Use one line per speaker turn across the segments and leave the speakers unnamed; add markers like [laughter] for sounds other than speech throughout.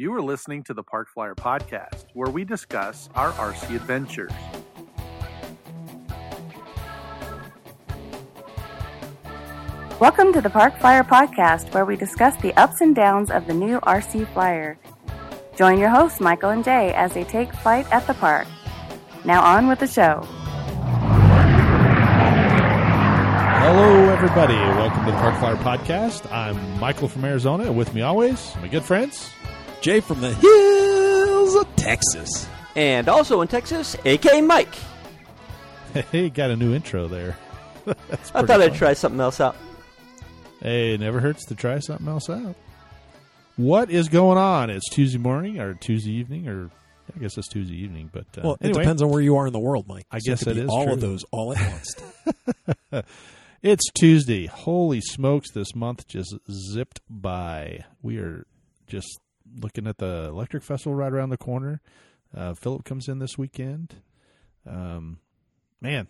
You are listening to the Park Flyer Podcast, where we discuss our RC adventures.
Welcome to the Park Flyer Podcast, where we discuss the ups and downs of the new RC Flyer. Join your hosts, Michael and Jay, as they take flight at the park. Now, on with the show.
Hello, everybody. Welcome to the Park Flyer Podcast. I'm Michael from Arizona, and with me always, my good friends.
Jay from the hills of Texas.
And also in Texas, AK Mike. [laughs]
Hey, got a new intro there. [laughs]
I
pretty
thought I'd try something else out.
Hey, it never hurts to try something else out. What is going on? It's Tuesday morning or Tuesday evening, or I guess it's Tuesday evening. But uh,
Well, it
anyway,
depends on where you are in the world, Mike.
I
So
guess
it could
that
be
is
all
true.
of those all at once. [laughs]
It's Tuesday. Holy smokes, this month just zipped by. We are just looking at the Electric Festival right around the corner. Uh, Philip comes in this weekend. Um, man,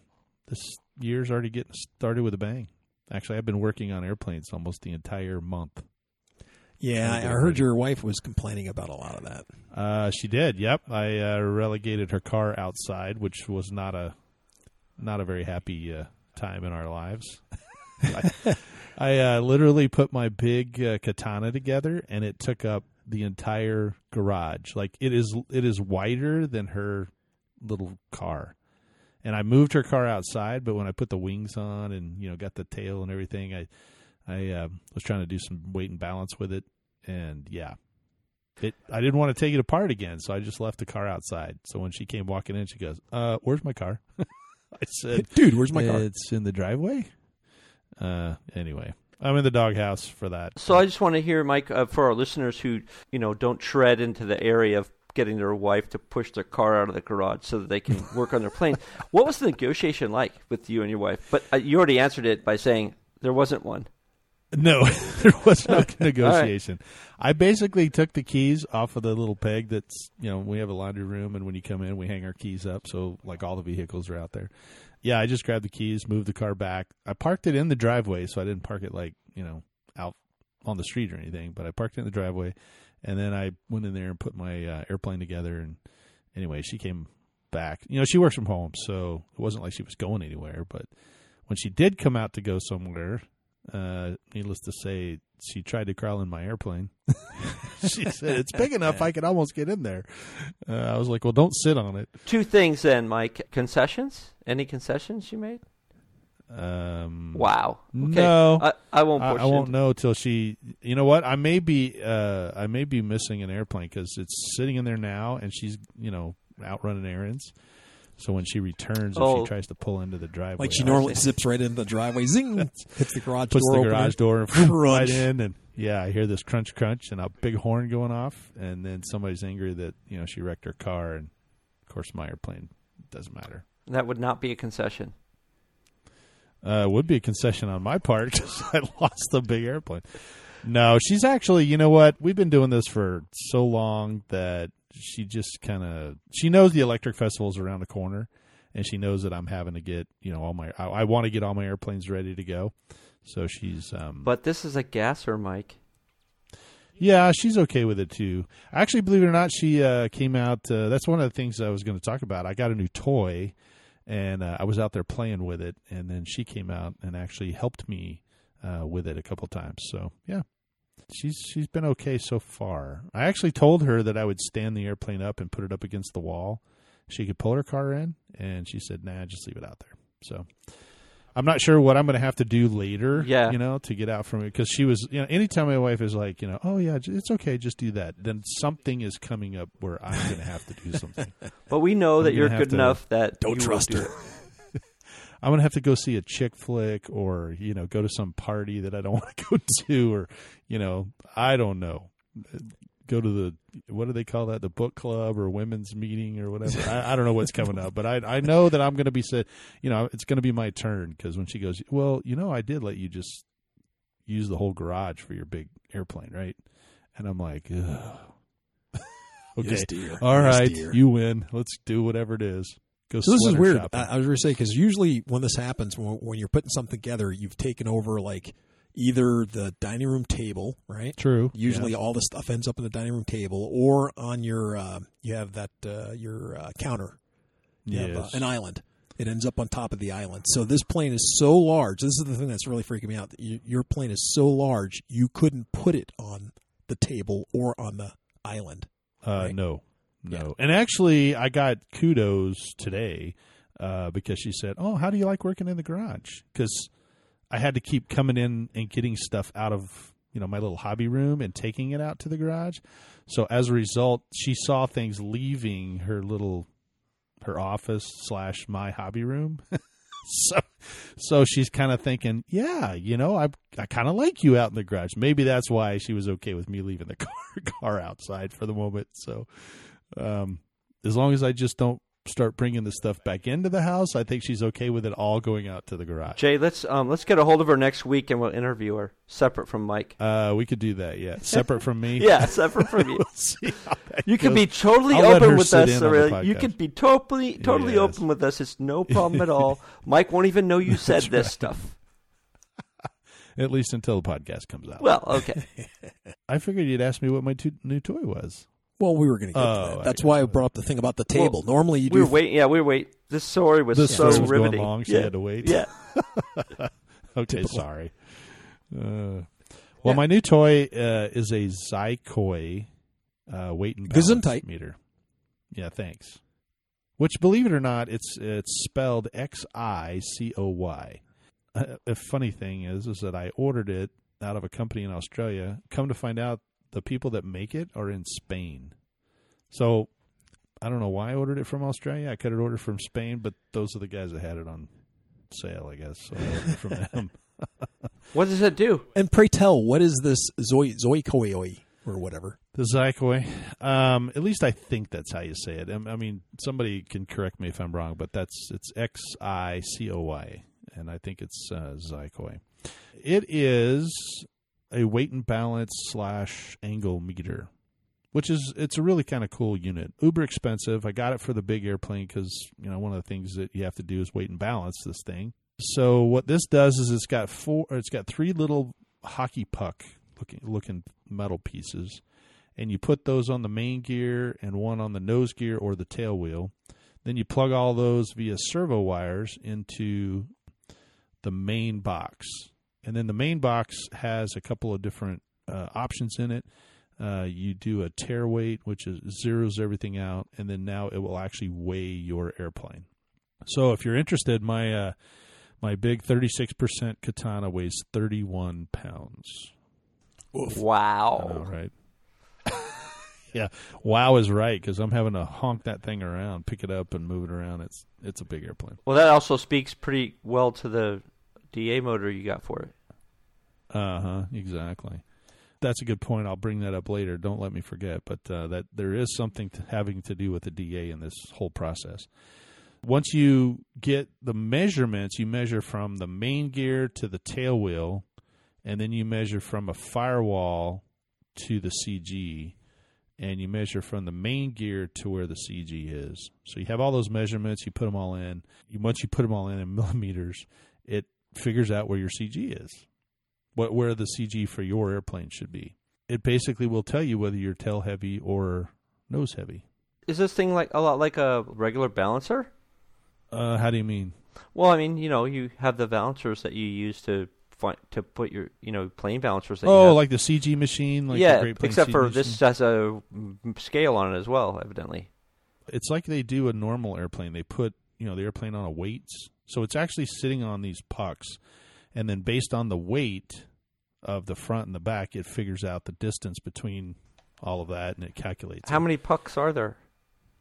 this year's already getting started with a bang. Actually, I've been working on airplanes almost the entire month.
yeah, I heard your wife was complaining about a lot of that.
Uh, she did. Yep, I uh, relegated her car outside, which was not a not a very happy uh, time in our lives. [laughs] I, I uh, literally put my big uh, katana together, and it took up the entire garage. Like it is, it is wider than her little car. And I moved her car outside, but when I put the wings on and you know got the tail and everything, I I uh, was trying to do some weight and balance with it, and yeah, it I didn't want to take it apart again, so I just left the car outside. So when she came walking in, she goes, "Uh, where's my car?" [laughs] I said,
Dude, where's my car?
It's in the driveway. Uh, anyway, I'm in the doghouse for that.
So I just want to hear, Mike, uh, for our listeners who you know don't tread into the area of getting their wife to push their car out of the garage so that they can [laughs] work on their plane. What was the negotiation like with you and your wife? But uh, you already answered it by saying there wasn't one.
No, [laughs] there was no negotiation. I basically took the keys off of the little peg that's, you know, we have a laundry room and when you come in, we hang our keys up. So, like, all the vehicles are out there. Yeah, I just grabbed the keys, moved the car back. I parked it in the driveway, so I didn't park it, like, you know, out on the street or anything, but I parked it in the driveway. And then I went in there and put my uh, airplane together. And anyway, she came back. You know, she works from home, so it wasn't like she was going anywhere. But when she did come out to go somewhere, uh, needless to say, she tried to crawl in my airplane. [laughs] she said, It's big enough I could almost get in there. Uh, I was like, Well, don't sit on it.
Two things then, Mike. Concessions? Any concessions you made?
Um,
Wow. Okay.
No.
I, I won't.
I,
push
I won't
into-
know till she. You know what? I may be. Uh, I may be missing an airplane because it's sitting in there now, and she's you know out running errands. So when she returns, if
Oh.
she tries to pull into the driveway,
Like she normally zips right into the driveway, zing, [laughs] hits the garage
puts
door
the
opener.
garage door [laughs] right
Crunch.
in, and yeah, I hear this crunch, crunch, and a big horn going off, and then somebody's angry that you know she wrecked her car, and of course my airplane doesn't matter.
That would not be a concession.
Uh, would be a concession on my part [laughs] because I lost the big airplane. No, she's actually, you know what? We've been doing this for so long that she just kind of she knows the electric festival's around the corner, and she knows that I'm having to get you know all my I, I want to get all my airplanes ready to go. So she's um,
But this is a gasser, Mike.
Yeah, she's okay with it too. Actually, believe it or not, she uh, came out. Uh, that's one of the things I was going to talk about. I got a new toy, and uh, I was out there playing with it, and then she came out and actually helped me uh, with it a couple times. So yeah, she's she's been okay so far. I actually told her that I would stand the airplane up and put it up against the wall. She could pull her car in, and she said, "Nah, just leave it out there." So. I'm not sure what I'm going to have to do later,
Yeah.
you know, to get out from it. Because she was, you know, anytime my wife is like, you know, oh yeah, it's okay, just do that. Then something is coming up where I'm going to have to do something. [laughs]
But we know
I'm
that you're good
to-
enough that
Don't
you will
trust
do
her.
I'm going to have to go see a chick flick, or you know, go to some party that I don't [laughs] want to go to, or you know, I don't know, go to the what do they call that, the book club or women's meeting or whatever. I, I don't know what's coming up, but I I know that I'm going to be said, you know, it's going to be my turn because when she goes, well, you know, I did let you just use the whole garage for your big airplane, right? And I'm like, Ugh. [laughs] okay,
Yes,
all
Yes,
right,
dear.
you win. Let's do whatever it is. Go.
So this is weird.
shopping.
I, was going to say because usually when this happens, when, when you're putting something together, you've taken over like either the dining room table, right?
True.
Usually,
Yeah.
all the stuff ends up in the dining room table, or on your uh, you have that uh, your uh, counter. You have uh,
Yes.
an island. It ends up on top of the island. So this plane is so large. This is the thing that's really freaking me out. You, your plane is so large, you couldn't put it on the table or on the island.
Uh,
Right.
No, no.
Yeah.
And actually, I got kudos today uh, because she said, "Oh, how do you like working in the garage?" Because I had to keep coming in and getting stuff out of you know my little hobby room and taking it out to the garage. So as a result, she saw things leaving her little her office slash my hobby room. [laughs] so so she's kind of thinking, yeah, you know, I I kind of like you out in the garage. Maybe that's why she was okay with me leaving the [laughs] car car outside for the moment. So um, as long as I just don't start bringing the stuff back into the house, I think she's okay with it all going out to the garage.
Jay, let's um, let's get a hold of her next week and we'll interview her separate from Mike.
Uh, we could do that, yeah, [laughs] separate from me.
Yeah, separate from you. [laughs]
we'll
You can be totally
I'll
open with us.
in on the
Aurelia. You can be totally totally
Yes.
open with us. It's no [laughs] problem at all. Mike won't even know you said this stuff.
at least until the podcast comes out.
Well, okay.
I figured you'd ask me what my to- new toy was.
Well, we were going to get
Oh,
to that. That's why I brought up the thing about the table.
Well,
Normally, you
we
do.
were waiting. Yeah, we were waiting. This story was
This
so
story was going
riveting.
long, so
yeah.
you had to wait.
Yeah. [laughs]
Okay,
Typical.
sorry. Uh, well,
Yeah.
my new toy uh, is a Xicoy uh, weight and balance
Gesundheit.
meter. Yeah, thanks. Which, believe it or not, it's it's spelled X I C O Y. Uh, funny thing is, is that I ordered it out of a company in Australia. Come to find out, the people that make it are in Spain. So I don't know why I ordered it from Australia. I could have ordered from Spain, but those are the guys that had it on sale, I guess. So I ordered from them. [laughs]
What does it do?
and pray tell, what is this Zoe Zoikoioi or whatever?
The Xicoy. Um, at least I think that's how you say it. Um, I mean, somebody can correct me if I'm wrong, but that's it's X I C O Y, and I think it's uh, Xicoy. It is a weight and balance slash angle meter, which is it's a really kind of cool unit. Uber expensive. I got it for the big airplane because you know one of the things that you have to do is weight and balance this thing. So what this does is it's got four. It's got three little hockey puck looking looking metal pieces, and you put those on the main gear and one on the nose gear or the tail wheel. Then you plug all those via servo wires into the main box, and then the main box has a couple of different uh, options in it. Uh, you do a tare weight, which is zeroes everything out, and then now it will actually weigh your airplane. So if you're interested, my uh, my big 36% katana weighs 31 pounds.
Wow.
I know, right? [laughs] yeah, wow is right because I'm having to honk that thing around, pick it up, and move it around. It's it's a big airplane.
Well, that also speaks pretty well to the DA motor you got for it.
Uh huh. Exactly. That's a good point. I'll bring that up later. Don't let me forget. But uh, that there is something to having to do with the DA in this whole process. Once you get the measurements, you measure from the main gear to the tail wheel, and then you measure from a firewall to the CG, and you measure from the main gear to where the CG is. So you have all those measurements. You put them all in. Once you put them all in in millimeters, it figures out where your CG is what where the CG for your airplane should be. It basically will tell you whether you're tail heavy or nose heavy.
Is this thing like a lot like a regular balancer?
Uh, how do you mean?
Well, I mean, you know, you have the balancers that you use to find, to put your, you know, plane balancers.
Oh, like the CG machine, like the
yeah, except
CG
for
machine?
this has a mm, scale on it as well, evidently.
It's like they do a normal airplane. They put you know the airplane on a weights, so it's actually sitting on these pucks, and then based on the weight of the front and the back, it figures out the distance between all of that, and it calculates.
How
it.
many pucks are there?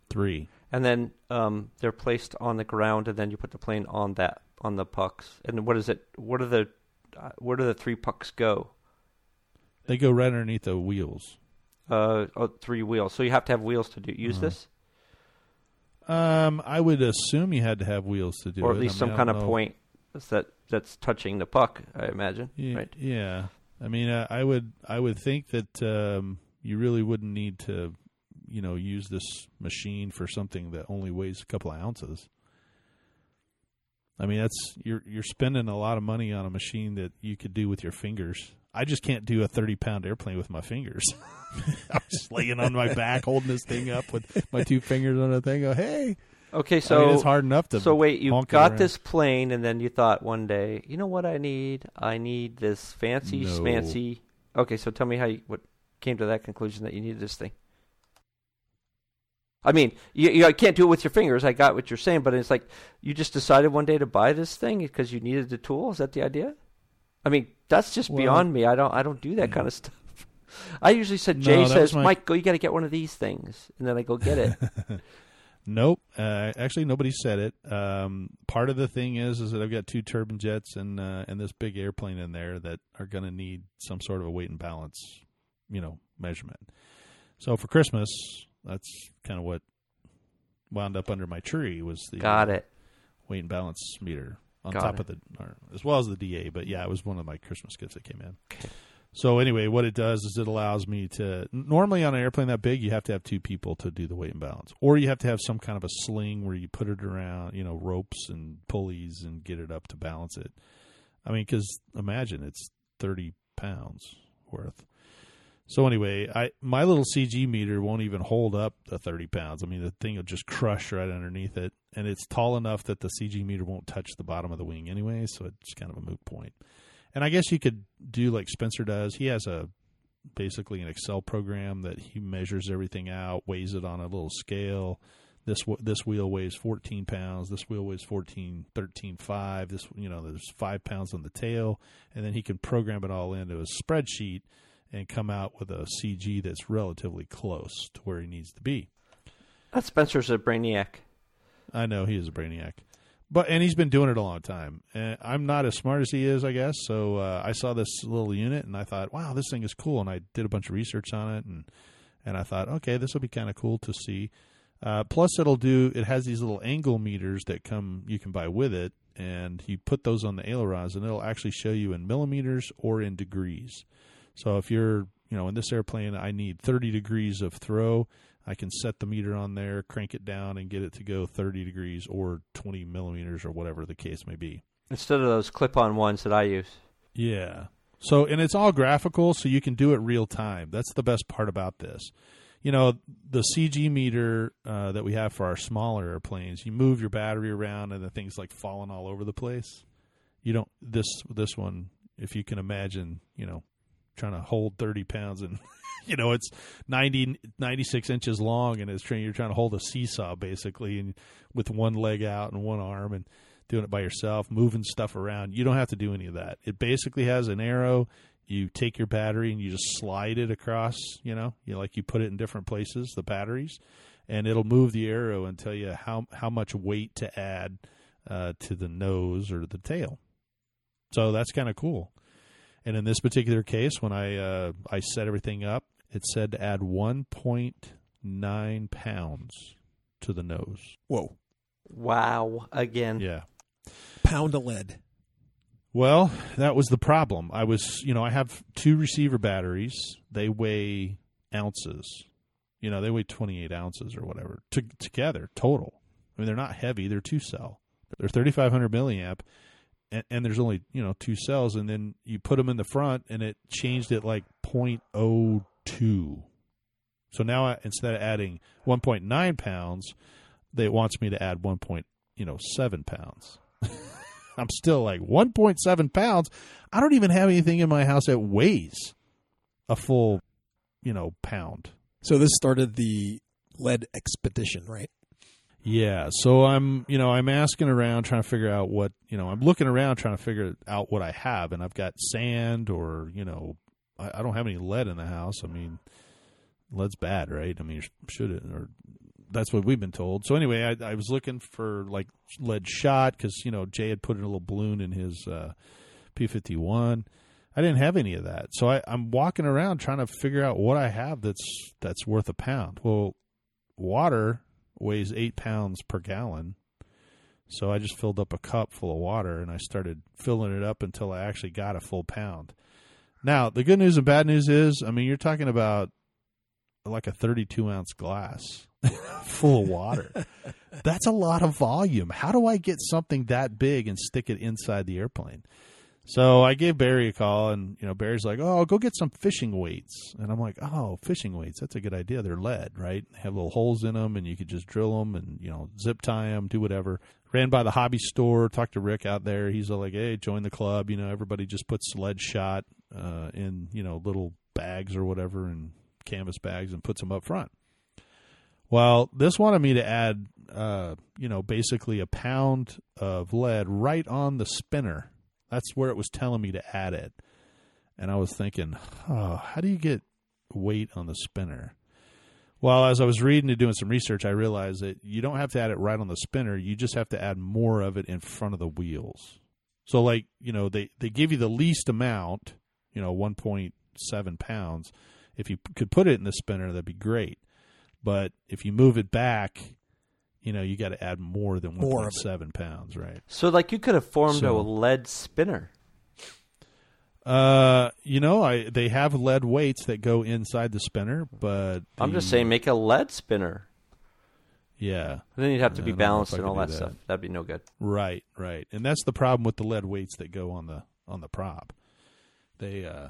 Three.
And then um, they're placed on the ground, and then you put the plane on that on the pucks. And what is it? What are the uh, where do the three pucks go?
They go right underneath the wheels.
Uh, oh, three wheels. So you have to have wheels to do use
Uh-huh.
this,
Um, I would assume you had to have wheels to do
or
it.
at least
I
some
mean, I
kind of
know.
point that that's touching the puck. I imagine.
Yeah,
Right.
yeah. I mean, uh, I would, I would think that um, you really wouldn't need to, you know, use this machine for something that only weighs a couple of ounces. I mean, that's you're you're spending a lot of money on a machine that you could do with your fingers. I just can't do a thirty pound airplane with my fingers. [laughs] I'm just laying on my back, holding this thing up with my two fingers on the thing. Go, hey.
Okay, so
I mean, it's hard enough to.
So wait, you got this plane, and then you thought one day, you know what I need? I need this fancy,
No.
fancy. Okay, so tell me how you what came to that conclusion that you needed this thing. I mean, you, you can't do it with your fingers. I got what you're saying, but it's like you just decided one day to buy this thing because you needed the tool. Is that the idea? I mean, that's just
Well-
beyond me. I don't. I don't do that kind of stuff. [laughs] I usually said
No,
Jay
that
says,
my-
Mike, go. You got to get one of these things, and then I go get it. [laughs]
Nope. Uh, actually, nobody said it. Um, part of the thing is, is that I've got two turbine jets and uh, and this big airplane in there that are going to need some sort of a weight and balance, you know, measurement. So for Christmas, that's kind of what wound up under my tree was the
got uh, it.
weight and balance meter on
Got
top
it.
of the, or, as well as the DA. But yeah, it was one of my Christmas gifts that came in. So anyway, what it does is it allows me to. Normally on an airplane that big, you have to have two people to do the weight and balance, or you have to have some kind of a sling where you put it around, you know, ropes and pulleys and get it up to balance it. I mean, because imagine it's thirty pounds worth. So anyway, I my little CG meter won't even hold up the thirty pounds. I mean, the thing will just crush right underneath it, and it's tall enough that the CG meter won't touch the bottom of the wing anyway. So it's kind of a moot point. And I guess you could do like Spencer does. He has a basically an Excel program that he measures everything out, weighs it on a little scale. This this wheel weighs 14 pounds. This wheel weighs 14, 13, 5. This you know there's five pounds on the tail, and then he can program it all into a spreadsheet and come out with a CG that's relatively close to where he needs to be.
That Spencer's a brainiac.
I know he is a brainiac, but and he's been doing it a long time. And I'm not as smart as he is, I guess. So uh, I saw this little unit and I thought, wow, this thing is cool. And I did a bunch of research on it, and and I thought, okay, this will be kind of cool to see. Uh, plus, it'll do. It has these little angle meters that come you can buy with it, and you put those on the ailerons, and it'll actually show you in millimeters or in degrees. So if you're, you know, in this airplane, I need 30 degrees of throw. I can set the meter on there, crank it down, and get it to go 30 degrees or 20 millimeters or whatever the case may be.
Instead of those clip-on ones that I use.
Yeah. So, and it's all graphical, so you can do it real time. That's the best part about this. You know, the CG meter uh, that we have for our smaller airplanes, you move your battery around and the thing's like falling all over the place. You don't, this, this one, if you can imagine, you know, trying to hold 30 pounds and, [laughs] you know, it's 90, 96 inches long and it's trying, you're trying to hold a seesaw basically and with one leg out and one arm and doing it by yourself, moving stuff around. You don't have to do any of that. It basically has an arrow. You take your battery and you just slide it across, you know, you like you put it in different places, the batteries, and it'll move the arrow and tell you how how much weight to add uh, to the nose or the tail. So that's kind of cool. And in this particular case, when I uh, I set everything up, it said to add 1.9 pounds to the nose.
Whoa.
Wow. Again.
Yeah.
Pound of lead.
Well, that was the problem. I was, you know, I have two receiver batteries. They weigh ounces. You know, they weigh 28 ounces or whatever to, together, total. I mean, they're not heavy. They're two cell. They're 3,500 milliamp, and, and there's only, you know, two cells. And then you put them in the front, and it changed it like 0.02. So now I, instead of adding 1.9 pounds, they wants me to add 1. Point, you know, 7 pounds. [laughs] I'm still like 1.7 pounds. I don't even have anything in my house that weighs a full, you know, pound.
So this started the lead expedition, right?
Yeah, so I'm, you know, I'm asking around trying to figure out what, you know, I'm looking around trying to figure out what I have, and I've got sand or, you know, I, I don't have any lead in the house. I mean, lead's bad, right? I mean, should it or that's what we've been told. So anyway, I, I was looking for like lead shot because you know Jay had put in a little balloon in his uh, P fifty one. I didn't have any of that, so I, I'm walking around trying to figure out what I have that's that's worth a pound. Well, water weighs eight pounds per gallon, so I just filled up a cup full of water and I started filling it up until I actually got a full pound. Now, the good news and bad news is, I mean, you're talking about like a 32 ounce glass [laughs] full of water. [laughs] That's a lot of volume. How do I get something that big and stick it inside the airplane? So I gave Barry a call, and you know Barry's like, "Oh, go get some fishing weights," and I'm like, "Oh, fishing weights? That's a good idea. They're lead, right? They have little holes in them, and you could just drill them, and you know zip tie them, do whatever." Ran by the hobby store, talked to Rick out there. He's like, "Hey, join the club. You know, everybody just puts lead shot uh, in you know little bags or whatever, and canvas bags, and puts them up front." Well, this wanted me to add, uh, you know, basically a pound of lead right on the spinner that's where it was telling me to add it. And I was thinking, oh, how do you get weight on the spinner? Well, as I was reading and doing some research, I realized that you don't have to add it right on the spinner. You just have to add more of it in front of the wheels. So, like, you know, they, they give you the least amount, you know, 1.7 pounds. If you could put it in the spinner, that'd be great. But if you move it back, you know, you got to add more than
More
one
of
point seven pounds, right?
So, like, you could have formed
So-
a lead spinner.
Uh, you know, I they have lead weights that go inside the spinner, but
I'm just saying, make a lead spinner.
yeah,
And then you'd have to be
don't know if
balanced and all that,
that.
stuff. That'd be no good.
right, right, and that's the problem with the lead weights that go on the on the prop. They uh,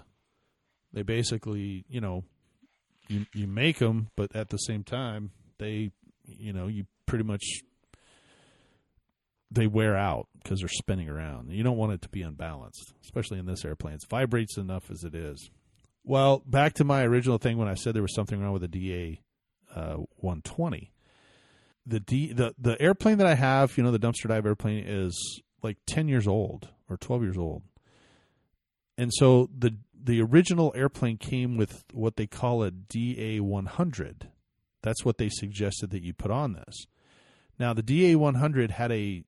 they basically, you know, you you make them, but at the same time, they, you know, you pretty much they wear out because they're spinning around. You don't want it to be unbalanced, especially in this airplane. It vibrates enough as it is. Well, back to my original thing when I said there was something wrong with the DA uh, 120. The D the the airplane that I have, you know, the dumpster dive airplane is like 10 years old or 12 years old. And so the the original airplane came with what they call a DA 100. That's what they suggested that you put on this. Now the DA 100 had a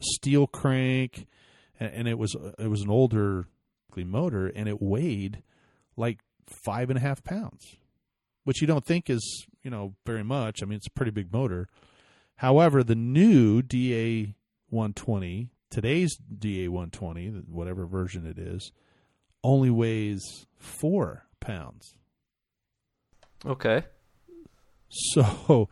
steel crank, and, and it was it was an older motor, and it weighed like five and a half pounds, which you don't think is you know very much. I mean, it's a pretty big motor. However, the new DA 120, today's DA 120, whatever version it is, only weighs four pounds.
Okay.
So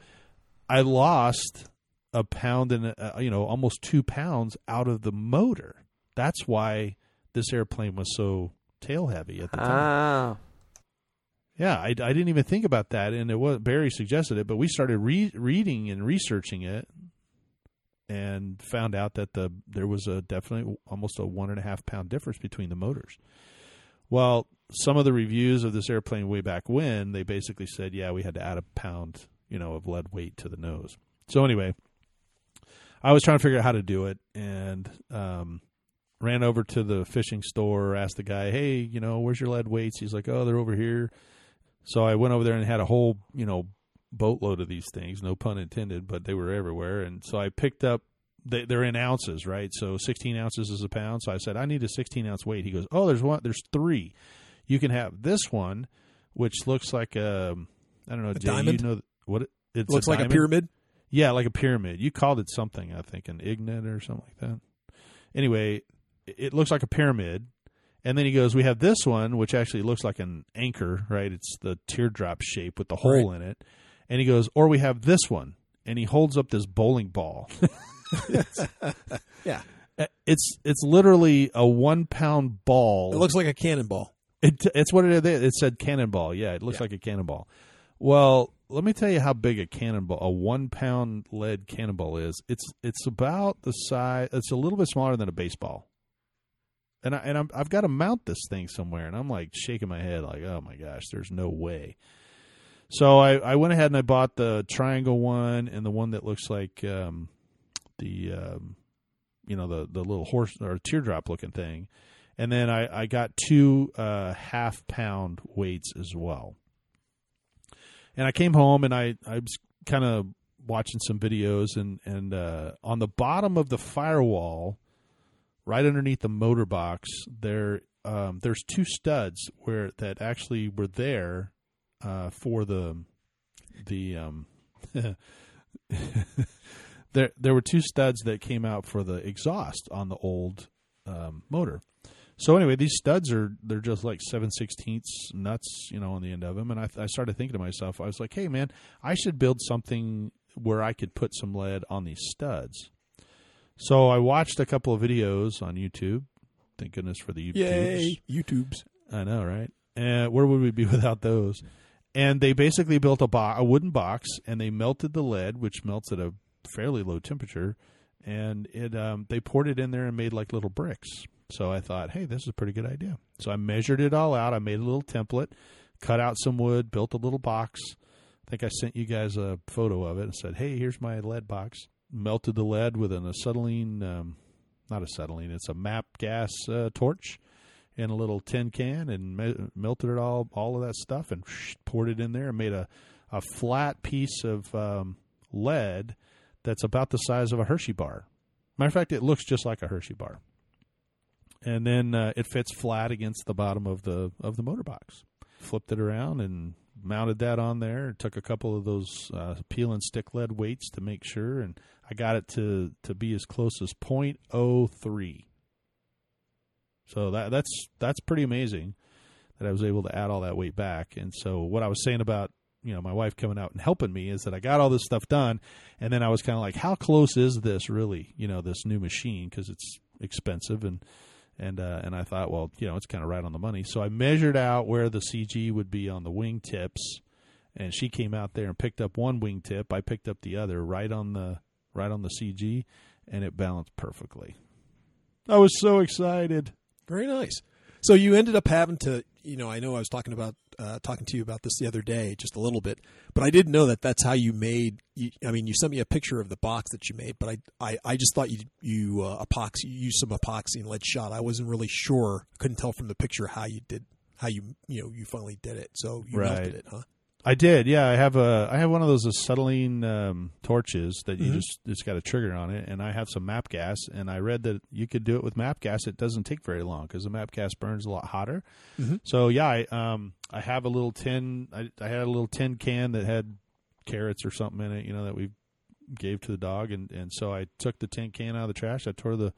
I lost a pound and uh, you know almost two pounds out of the motor. That's why this airplane was so tail heavy at the time.
Ah.
Yeah, I, I didn't even think about that, and it was Barry suggested it, but we started re- reading and researching it, and found out that the there was a definitely almost a one and a half pound difference between the motors. Well, some of the reviews of this airplane way back when they basically said, yeah, we had to add a pound, you know, of lead weight to the nose. So anyway, I was trying to figure out how to do it, and um, ran over to the fishing store, asked the guy, "Hey, you know, where's your lead weights?" He's like, "Oh, they're over here." So I went over there and had a whole, you know, boatload of these things. No pun intended, but they were everywhere. And so I picked up. They, they're in ounces, right? So 16 ounces is a pound. So I said, I need a 16 ounce weight. He goes, Oh, there's one. There's three. You can have this one, which looks like a, I don't know, Jay,
diamond?
You know what? It, it's
Looks like a pyramid.
Yeah, like a pyramid. You called it something, I think, an ignet or something like that. Anyway, it- looks like a pyramid. And then he goes, We have this one, which actually looks like an anchor, right? It's the teardrop shape with the hole in it. And he goes, Or we have this one. And he holds up this bowling ball. [laughs]
Yeah, uh,
it's it's literally a one pound ball.
it looks like a cannonball.
It, it's what it is. It said cannonball. Yeah, it looks
Yeah.
like a cannonball. Well, let me tell you how big a cannonball, a one pound lead cannonball is. It's it's about the size. It's a little bit smaller than a baseball. And I and I'm, I've got to mount this thing somewhere, and I'm like shaking my head, like, oh my gosh, there's no way. So I, I went ahead and I bought the triangle one and the one that looks like um, the um, you know the the little horse or teardrop looking thing, and then I, I got two uh, half pound weights as well. And I came home and I I was kind of watching some videos and and uh, on the bottom of the firewall, right underneath the motor box, there um, there's two studs where that actually were there uh, for the the um, [laughs] there there were two studs that came out for the exhaust on the old um, motor. So anyway, these studs are they're just like seven sixteenths nuts, you know, on the end of them. And I, I started thinking to myself, I was like, hey man, I should build something where I could put some lead on these studs. So I watched a couple of videos on YouTube. Thank goodness for the YouTubes.
Yay, YouTubes.
I know, right? Where would we be [laughs] without those? And they basically built a, bo- a wooden box, and they melted the lead, which melts at a fairly low temperature, and it um, they poured it in there and made like little bricks. So I thought, hey, this is a pretty good idea. So I measured it all out. I made a little template, cut out some wood, built a little box. I think I sent you guys a photo of it and said, hey, here's my lead box. Melted the lead with an acetylene, um, not acetylene, it's a MAP gas uh, torch in a little tin can and me- melted it all, all of that stuff and poured it in there and made a, a flat piece of um, lead that's about the size of a Hershey bar. Matter of fact, it looks just like a Hershey bar and then uh, it fits flat against the bottom of the of the motor box. Flipped it around and mounted that on there. Took a couple of those uh, peel and stick lead weights to make sure, and I got it to to be as close as .03. So that that's that's pretty amazing that I was able to add all that weight back. And so what I was saying about you know my wife coming out and helping me is that I got all this stuff done, and then I was kind of like, how close is this really? You know, this new machine because it's expensive and and uh, and I thought, well, you know, it's kind of right on the money. So I measured out where the CG would be on the wing tips, and she came out there and picked up one wing tip. I picked up the other, right on the right on the CG, and it balanced perfectly. I was so excited.
Very nice. So you ended up having to, you know, I know I was talking about uh, talking to you about this the other day, just a little bit, but I didn't know that that's how you made. You, I mean, you sent me a picture of the box that you made, but I I, I just thought you you uh, epoxy you used some epoxy and lead shot. I wasn't really sure. Couldn't tell from the picture how you did how you you know you finally did it. So you
Right.
melted it, huh?
I did, yeah. I have a I have one of those acetylene um, torches that you
Mhm.
just it's got a trigger on it, and I have some MAP gas, and I read that you could do it with MAP gas. It doesn't take very long because the MAP gas burns a lot hotter.
Mhm.
So yeah, I um I have a little tin. I, I had a little tin can that had carrots or something in it, you know, that we gave to the dog, and and so I took the tin can out of the trash. I tore the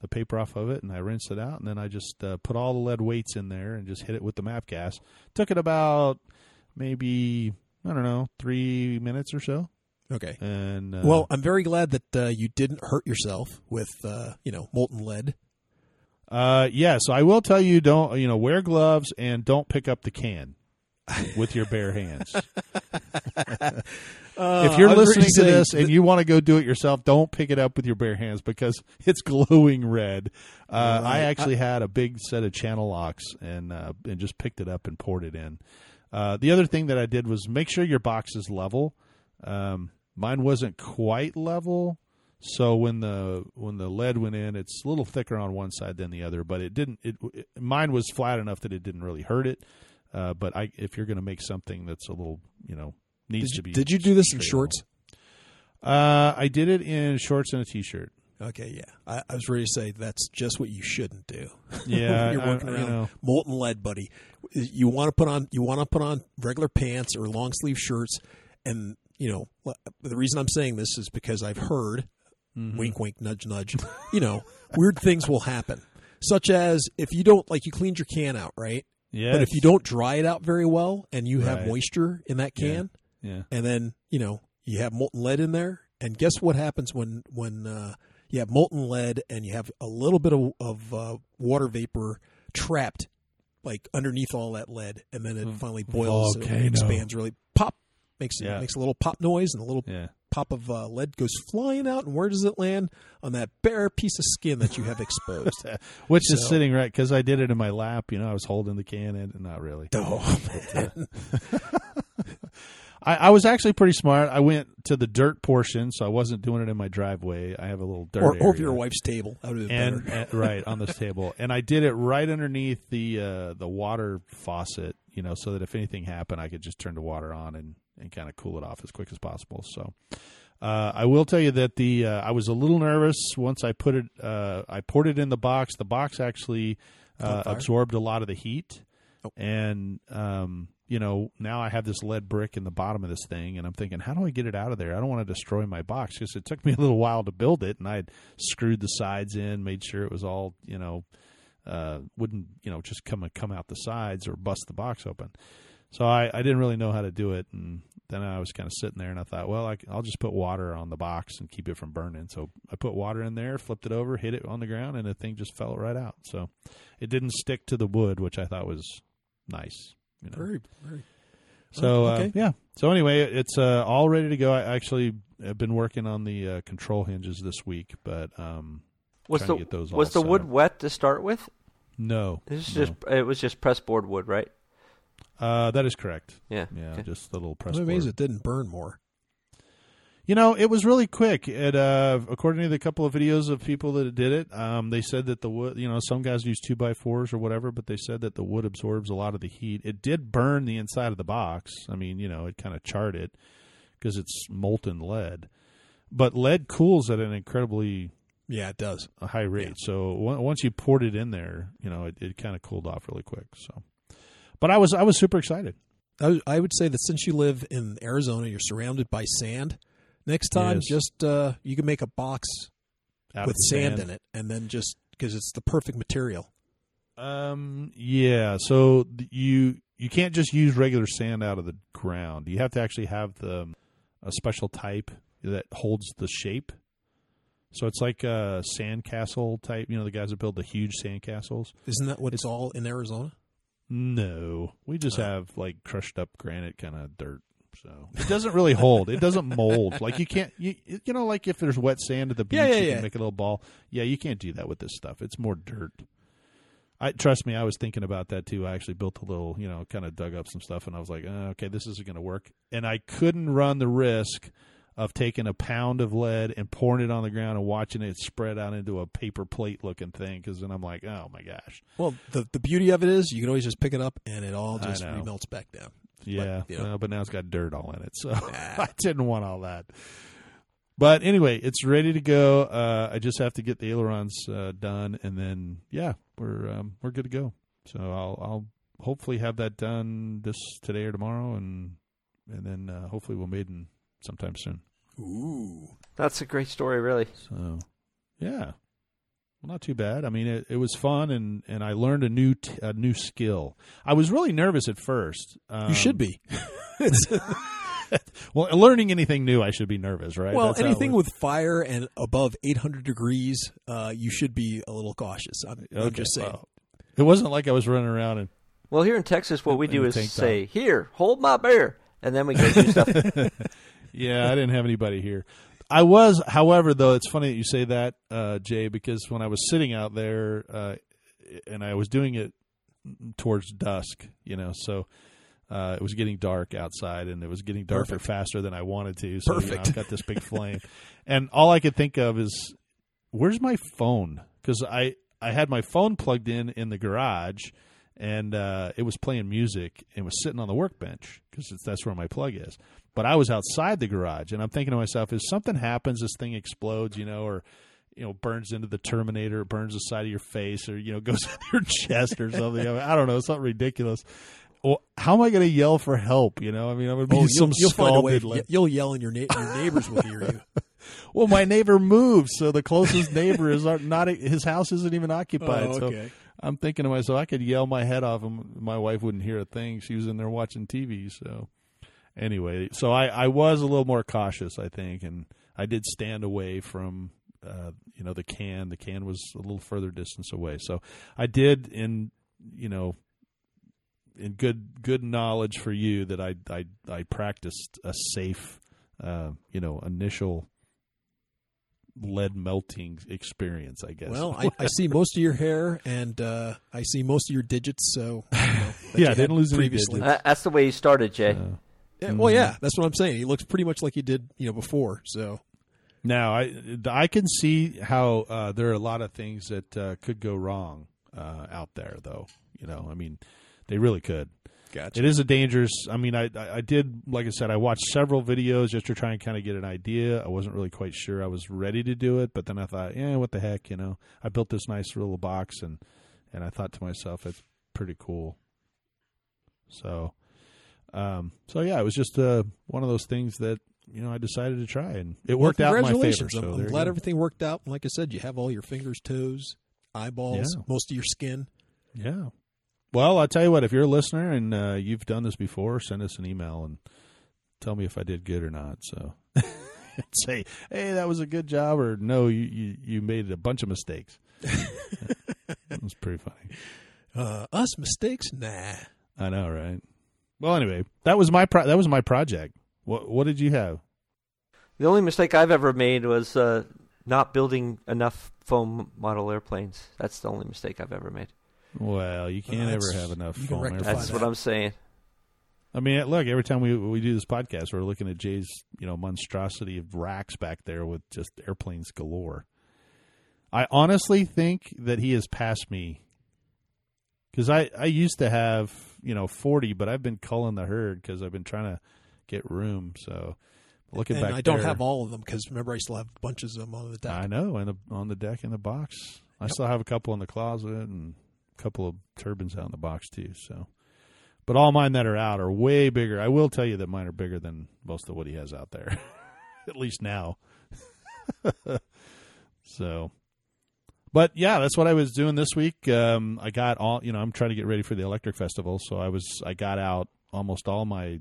the paper off of it and I rinsed it out, and then I just uh, put all the lead weights in there and just hit it with the MAP gas. Took it about maybe I don't know three minutes or so.
Okay.
And uh,
Well, I'm very glad that uh, you didn't hurt yourself with uh, you know molten lead.
uh, yeah. So I will tell you, don't you know wear gloves and don't pick up the can with your bare hands. [laughs] if you're
Uh, I was
listening to this and you want to go do it yourself, don't pick it up with your bare hands because [laughs] it's glowing red. Uh, I
Right.
actually had a big set of channel locks and uh, and just picked it up and poured it in. Uh, the other thing that I did was make sure your box is level. Um, mine wasn't quite level, so when the when the lead went in, it's a little thicker on one side than the other. But it didn't. It, it mine was flat enough that it didn't really hurt it. Uh, but I, if you're going to make something that's a little, you know, needs
Did
to
you,
be.
did you do this in shorts?
Uh, I did it in shorts and a t-shirt.
Okay, yeah. I, I was ready to say that's just what you shouldn't do. [laughs]
Yeah,
you're
I-
working
I- you
around
know.
molten lead, buddy. You want to put on you want to put on regular pants or long sleeve shirts, and you know the reason I'm saying this is because I've heard,
Mm-hmm.
wink, wink, nudge, nudge. [laughs] You know, weird things will happen, such as if you don't like you cleaned your can out, right?
Yeah,
But if you don't dry it out very well and you have
Right.
moisture in that
Yeah.
can,
yeah,
and then you know you have molten lead in there and guess what happens when when uh, you have molten lead and you have a little bit of, of uh, water vapor trapped like underneath all that lead and then it finally boils and
Volcano.
expands really pop makes
Yeah.
makes a little pop noise and a little
yeah.
pop of uh, lead goes flying out and where does it land on that bare piece of skin that you have exposed [laughs]
Which is sitting right because I did it in my lap. You know, I was holding the can and Not really.
oh man [laughs]
I, I was actually pretty smart. I went to the dirt portion, so I wasn't doing it in my driveway. I have a little dirt
or, or your wife's table that would have been
and,
better.
and- right on this table, [laughs] and I did it right underneath the uh, the water faucet. You know, so that if anything happened, I could just turn the water on and and kind of cool it off as quick as possible. So. Uh, I will tell you that the uh, I was a little nervous once I put it. Uh, I poured it in the box. The box actually uh, absorbed a lot of the heat,
Oh.
and um, you know now I have this lead brick in the bottom of this thing, and I'm thinking, how do I get it out of there? I don't want to destroy my box because it took me [laughs] a little while to build it, and I had screwed the sides in, made sure it was all you know uh, wouldn't you know just come come out the sides or bust the box open. So I, I didn't really know how to do it, and then I was kind of sitting there, and I thought, well, I, will just put water on the box and keep it from burning. So I put water in there, flipped it over, hit it on the ground, and the thing just fell right out. So it didn't stick to the wood, which I thought was nice. You know?
Very, very.
So
Oh, okay.
uh, yeah. So anyway, it's uh, all ready to go. I actually have been working on the uh, control hinges this week, but um,
Was
trying
the
to get those all
was the
set
wood
up.
wet to start with?
no,
This is
no.
just it was just pressboard wood, right?
uh, that is correct.
Yeah.
Yeah,
okay.
just a little press.
I'm
board.
it didn't burn more.
You know, it was really quick. It, uh, according to the couple of videos of people that did it, um, they said that the wood, you know, some guys use two by fours or whatever, but they said that the wood absorbs a lot of the heat. It did burn the inside of the box. I mean, you know, it kind of charred it because it's molten lead. But lead cools at an incredibly
Yeah, it does a
high rate. So on- once you poured it in there, you know, it, it kind of cooled off really quick. So, but I was I was super excited.
I, would- I would say that since you live in Arizona, you're surrounded by sand. Next time,
Yes.
just uh, you can make a box
Out
with sand, in it, and then just because it's the perfect material.
Um. Yeah. So you you can't just use regular sand out of the ground. You have to actually have the a special type that holds the shape. So it's like a sandcastle type. You know, the guys that build the huge sandcastles.
Isn't that what it's all in Arizona?
No, we just
Oh.
have like crushed up granite kind of dirt. So it doesn't really hold. It doesn't mold. Like you can't. You you know, like if there's wet sand at the beach,
Yeah, yeah,
you
yeah.
can make a little ball. Yeah, you can't do that with this stuff. It's more dirt. I trust me. I was thinking about that too. I actually built a little, you know, kind of dug up some stuff, and I was like, uh, okay, this isn't going to work. And I couldn't run the risk of taking a pound of lead and pouring it on the ground and watching it spread out into a paper plate looking thing. Because then I'm like, oh my gosh,
Well, the the beauty of it is you can always just pick it up and it all just remelts back down.
Yeah.
you know.
well, but now it's got dirt all in it, so [laughs] I didn't want all that. But anyway, it's ready to go. Uh, I just have to get the ailerons uh, done, and then yeah, we're um, we're good to go. So I'll I'll hopefully have that done this today or tomorrow, and and then uh, hopefully we'll maiden sometime soon.
Ooh,
That's a great story, really.
So yeah, well, not too bad. I mean, it, it was fun, and, and I learned a new t- a new skill. I was really nervous at first. Um,
you should be. [laughs]
Well, learning anything new, I should be nervous, right?
well,
That's
anything with fire and above 800 degrees, uh, you should be a little cautious. I'm, I'm just saying.
well, it wasn't like I was running around and
Well, here in Texas, what we do is
tank top.
say, "Here, hold my beer," and then we go do stuff. [laughs]
yeah, I didn't have anybody here. I was, however, though it's funny that you say that, uh, Jay, because when I was sitting out there uh, and I was doing it towards dusk, you know, so uh, it was getting dark outside and it was getting darker
Perfect.
faster than I wanted to. So you know,
Perfect.
I've got this big [laughs] flame, and all I could think of is, where's my phone? Because I I had my phone plugged in in the garage. And uh, it was playing music and was sitting on the workbench because that's where my plug is but I was outside the garage, and I'm thinking to myself, if something happens, this thing explodes, you know, or you know, burns into the Terminator, burns the side of your face, or you know, [laughs] goes in your chest or something. I, mean, I don't know, something ridiculous. Well, how am I going to yell for help? You know, I mean, I'm going to be
Oh, [laughs]
some
you'll, you'll find a way. You'll yell, and your na- your neighbors will hear you. [laughs]
well, my neighbor moved, so the closest neighbor is not his house isn't even occupied.
Oh,
So. I'm thinking to myself, I could yell my head off, and my wife wouldn't hear a thing. She was in there watching TV. So anyway, so I, I was a little more cautious, I think, and I did stand away from uh, you know the can. The can was a little further distance away, so I did in you know in good good knowledge for you that I I I practiced a safe uh, you know initial lead melting experience. I guess.
Well, I, [laughs] I see most of your hair, and uh, I see most of your digits. So you know, [laughs]
Yeah, I didn't lose any
previously.
digits.
Uh, That's the way you started, Jay.
Uh,
Yeah, well, yeah, that's what I'm saying. He looks pretty much like he did, you know, before. So
Now, I I can see how uh, there are a lot of things that uh, could go wrong uh, out there, though. You know, I mean, they really could.
gotcha.
It is a dangerous. I mean, I I I did like I said, I watched several videos just to try and kind of get an idea. I wasn't really quite sure I was ready to do it, but then I thought, yeah, what the heck, you know? I built this nice little box, and and I thought to myself, it's pretty cool. So, um, so yeah, it was just uh, one of those things that you know I decided to try, and it
Well,
worked out in my favor. So
I'm, I'm glad everything worked out. Like I said, you have all your fingers, toes. eyeballs,
Yeah.
most of your skin.
Yeah. Well, I'll tell you what, if you're a listener and uh, you've done this before, send us an email and tell me if I did good or not. So [laughs] say, hey, that was a good job, or no, you, you, you made a bunch of mistakes. [laughs] it was pretty funny.
Uh, us mistakes? Nah.
I know, right? Well, anyway, that was my pro- that was my project. What what did you have?
The only mistake I've ever made was uh, not building enough foam model airplanes. That's the only mistake I've ever made.
Well, you can't
Well,
ever have enough foam
rectify
airplanes.
That's
that.
what I'm saying.
I mean, look, every time we we do this podcast, we're looking at Jay's you know monstrosity of racks back there with just airplanes galore. I honestly think that he has passed me because I I used to have you know forty, but I've been culling the herd because I've been trying to get room. So looking
and
back,
I don't
there-
have all of them because remember I still have bunches of them on the deck.
I know, and on the deck in the box. I still have a couple in the closet and a couple of turbines out in the box too. So, but all mine that are out are way bigger. I will tell you that mine are bigger than most of what he has out there, [laughs] at least now. [laughs] so, but yeah, that's what I was doing this week. Um, I got all you know. I'm trying to get ready for the electric festival, so I was I got out almost all my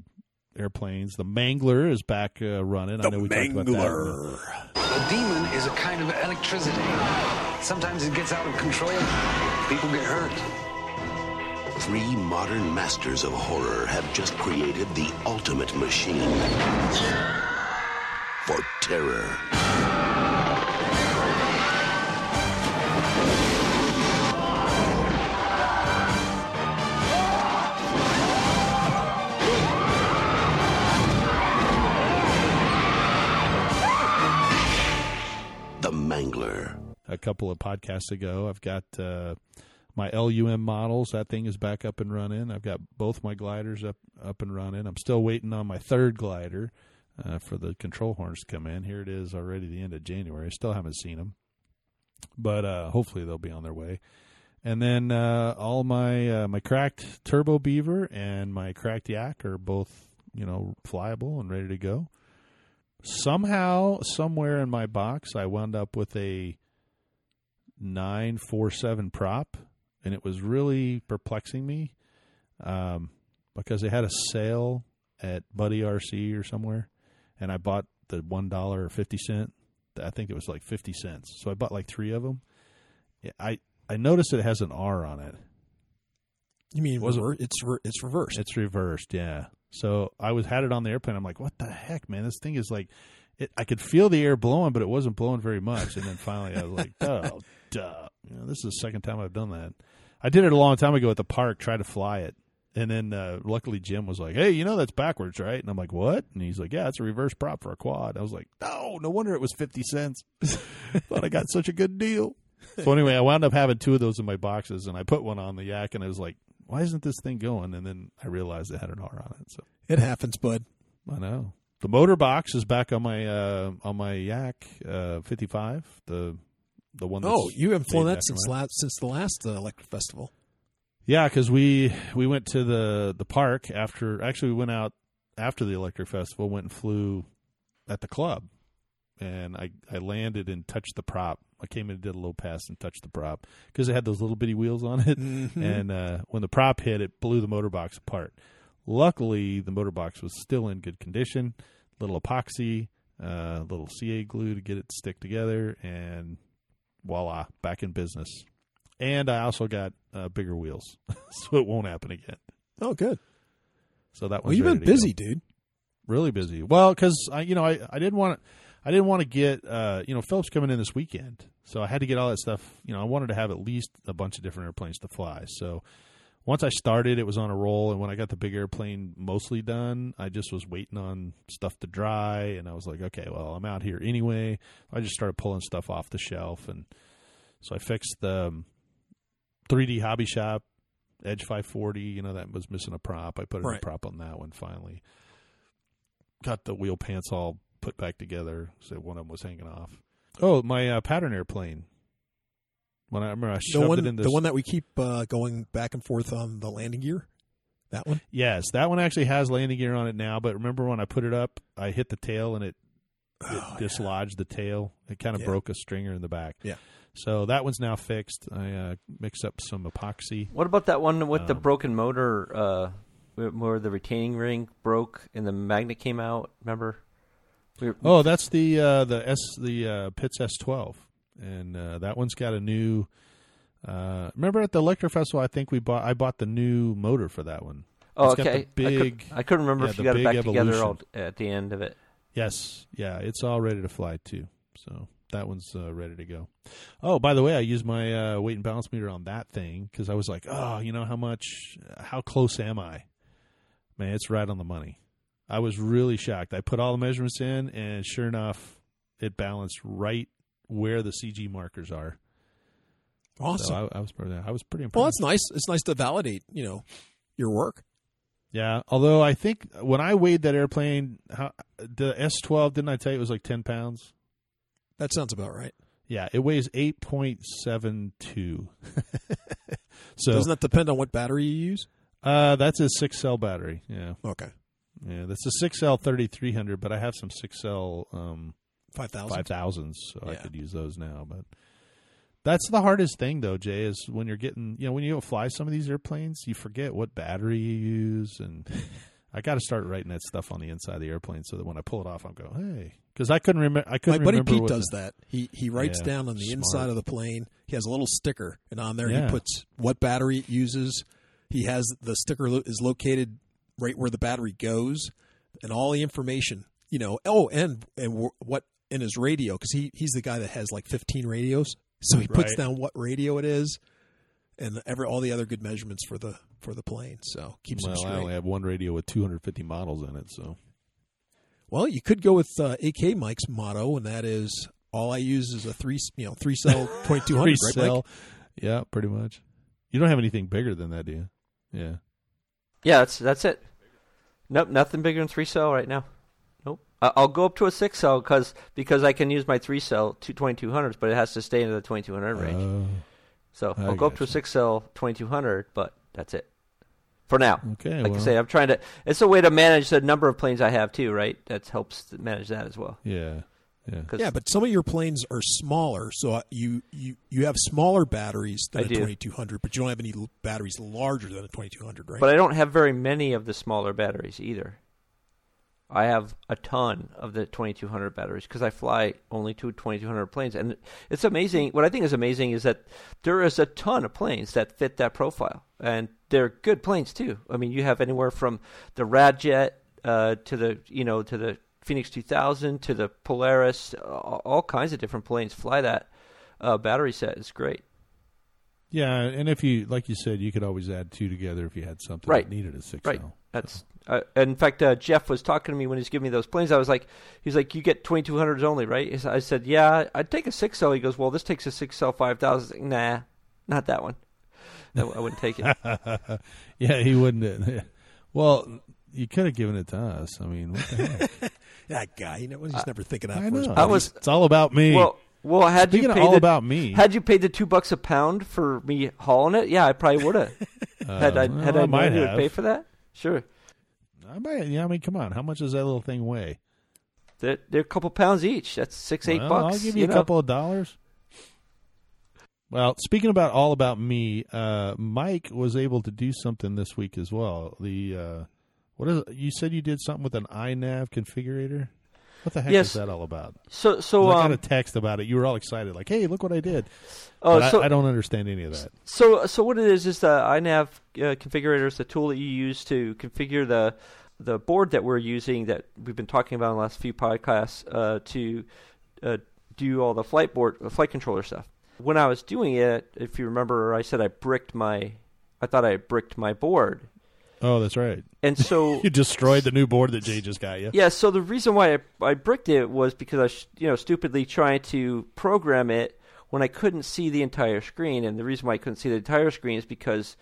airplanes. The Mangler is back uh, running. I know we talked about that.
A demon is a kind of electricity. Sometimes it gets out of control. People get hurt.
Three modern masters of horror have just created the ultimate machine for terror.
A couple of podcasts ago. I've got uh, my LUM models. That thing is back up and running. I've got both my gliders up up and running. I'm still waiting on my third glider uh, for the control horns to come in. Here it is already the end of January. I still haven't seen them, but uh, hopefully they'll be on their way. And then uh, all my uh, my cracked turbo beaver and my cracked yak are both you know flyable and ready to go. Somehow, somewhere in my box, I wound up with a 947 prop, and it was really perplexing me um, because they had a sale at Buddy RC or somewhere, and I bought the one dollar or fifty cent. I think it was like fifty cents. So I bought like three of them. I I noticed it has an R on it.
You mean
Was
rever- it's re- it's reversed?
It's reversed, yeah. So I was had it on the airplane. I'm like, what the heck, man? This thing is like, it, I could feel the air blowing, but it wasn't blowing very much. And then finally, I was like, [laughs] oh, duh. You know, this is the second time I've done that. I did it a long time ago at the park, tried to fly it. And then uh, luckily Jim was like, "Hey, you know that's backwards, right?" And I'm like, "What?" And he's like, "Yeah, it's a reverse prop for a quad." I was like, "No, no wonder it was fifty cents." [laughs] Thought I got such a good deal. So anyway, I wound up having two of those in my boxes, and I put one on the yak, and I was like, "Why isn't this thing going?" And then I realized it had an R on it. So
it happens, bud.
I know the motor box is back on my uh, on my yak uh, 55. The the one.
Oh, you haven't flown that since last since the last uh, electric festival.
Yeah, because we we went to the the park after. Actually, we went out after the electric festival. Went and flew at the club, and I I landed and touched the prop. I came in and did a little pass and touched the prop because it had those little bitty wheels on it.
Mm-hmm.
And uh, when the prop hit, it blew the motor box apart. Luckily, the motor box was still in good condition. Little epoxy, uh, little CA glue to get it to stick together, and voila, back in business. And I also got uh, bigger wheels, [laughs] so it won't happen again.
Oh, good.
So that
Well,
was
you've been busy, dude.
really busy. Well, because I, you know, I, I didn't want to, I didn't want to get, uh, you know, Phillips coming in this weekend, so I had to get all that stuff. You know, I wanted to have at least a bunch of different airplanes to fly. So once I started, it was on a roll, and when I got the big airplane mostly done, I just was waiting on stuff to dry, and I was like, okay, well, I'm out here anyway. I just started pulling stuff off the shelf, and so I fixed the um, 3D Hobby Shop Edge 540. You know, that was missing a prop. I put a
Right.
prop on that one finally got the wheel pants all put back together, so one of them was hanging off. Oh, my uh, pattern airplane. When I remember, I
The one,
it in this.
the one that we keep uh, going back and forth on the landing gear. That one.
yes, that one actually has landing gear on it now. But remember when I put it up, I hit the tail and it, it dislodged the tail. It kind of
Yeah.
broke a stringer in the back.
Yeah.
So that one's now fixed. I uh, mixed up some epoxy.
What about that one with the
Um,
broken motor, uh, where- where the retaining ring broke and the magnet came out? Remember? We were-
Oh, that's the uh, the S the uh, Pitts S twelve, and uh, that one's got a new. Uh, remember at the Electro Festival, I think we bought. I bought the new motor for that one.
oh,
it's got the
okay. I,
big-
could, I couldn't remember
yeah,
if you got it back together all, at the end of it.
Yes, yeah, it's all ready to fly too. So that one's uh, ready to go. Oh, by the way, I used my uh, weight and balance meter on that thing because I was like, oh, you know how much, how close am I? Man, it's right on the money. I was really shocked. I put all the measurements in, and sure enough, it balanced right where the CG markers are.
Awesome.
So I, I was pretty, I was pretty impressed.
well, that's nice. It's nice to validate, you know, your work.
Yeah, although I think when I weighed that airplane, how, the S twelve didn't I tell you it was like ten pounds?
That sounds about right.
Yeah, it weighs eight point seven two. [laughs] so
Doesn't that depend on what battery you use?
uh, that's a six cell battery. Yeah,
Okay,
yeah, that's a six L thirty three hundred, but I have some six L um,
five thousand.
five thousands, so I could use those now. But that's the hardest thing, though, Jay, is when you're getting you know when you go fly some of these airplanes, you forget what battery you use, and [laughs] I got to start writing that stuff on the inside of the airplane so that when I pull it off, I'm going, hey, because I couldn't remember. I couldn't
My
buddy
Pete does
the-
that. He he writes
Yeah,
down on the
smart.
inside of the plane. He has a little sticker, and on there
Yeah.
he puts what battery it uses. He has the sticker lo- is located right where the battery goes, and all the information. You know. Oh, and and wh- what in his radio because he he's the guy that has like 15 radios. So he puts
Right.
down what radio it is, and every all the other good measurements for the for the plane. So keeps him
Well, I only have one radio with 250 models in it, so
Well, you could go with uh, AK Mike's motto, and that is all I use is a three you know three cell [laughs] 2200. right, Mike?
Yeah, pretty much. You don't have anything bigger than that, do you? Yeah.
Yeah, that's that's it. Nope, nothing bigger than three cell right now. Nope. I- I'll go up to a six cell because because I can use my three cell two twenty two hundreds, but it has to stay in the twenty two hundred range.
Oh,
so
I
I'll go up to a six cell twenty two hundred, but that's it for now.
okay.
Like
well,
I say, I'm trying to. It's a way to manage the number of planes I have too, right? That helps manage that as well.
yeah, yeah.
'Cause-
Yeah, but some of your planes are smaller, so uh, you you you have smaller batteries than
I
a
do.
2200, but you don't have any batteries larger than a 2200, right?
But I don't have very many of the smaller batteries either. I have a ton of the 2200 batteries because I fly only two 2200 planes, and it's amazing. What I think is amazing is that there is a ton of planes that fit that profile, and they're good planes too. I mean, you have anywhere from the Radjet uh, to the you know to the Phoenix 2000 to the Polaris, all, kinds of different planes fly that uh, battery set. It's great.
Yeah, and if you like you said, you could always add two together if you had something
Right.
that needed a six
Right. That's uh, in fact, uh, Jeff was talking to me when he was giving me those planes. I was like, he's like, you get 2200s only, right? I said, yeah, I'd take a six cell. He goes, well, this takes a six cell 5000. Nah, not that one. No, I wouldn't take it. [laughs]
yeah, he wouldn't. uh, [laughs] Well, you could have given it to us. I mean, what the heck? [laughs]
that guy, you know, he's never thinking out
I
for his
know.
I was
It's all about me.
well. Well, had
Speaking
you
of
paid
all
the,
about me,
had you paid the two bucks a pound for me hauling it, yeah, I probably would have. had I
Uh,
had
well,
I
might
known you would
have.
pay for that, sure.
I. Yeah, I mean, come on. How much does that little thing weigh?
They're, they're a couple pounds each. That's six, eight
Well,
bucks.
I'll give you, a
know.
couple of dollars. Well, speaking about all about me, uh, Mike was able to do something this week as well. The uh, what is it? you said you did something with an iNav configurator? What the heck
Yes.
is that all about?
So, so,
I got
um,
a text about it. You were all excited, like, "Hey, look what I did!"
oh,
I-
so
I, don't understand any of that.
So, so what it is is the iNav uh, configurator is the tool that you use to configure the the board that we're using that we've been talking about in the last few podcasts uh, to uh, do all the flight board, uh, flight controller stuff. When I was doing it, if you remember, I said I bricked my, I thought I bricked my board,
Oh, that's right.
and [laughs] so
You destroyed the new board that Jay just got you.
yeah, so the reason why I, I bricked it was because I was, you know, stupidly trying to program it when I couldn't see the entire screen. And the reason why I couldn't see the entire screen is because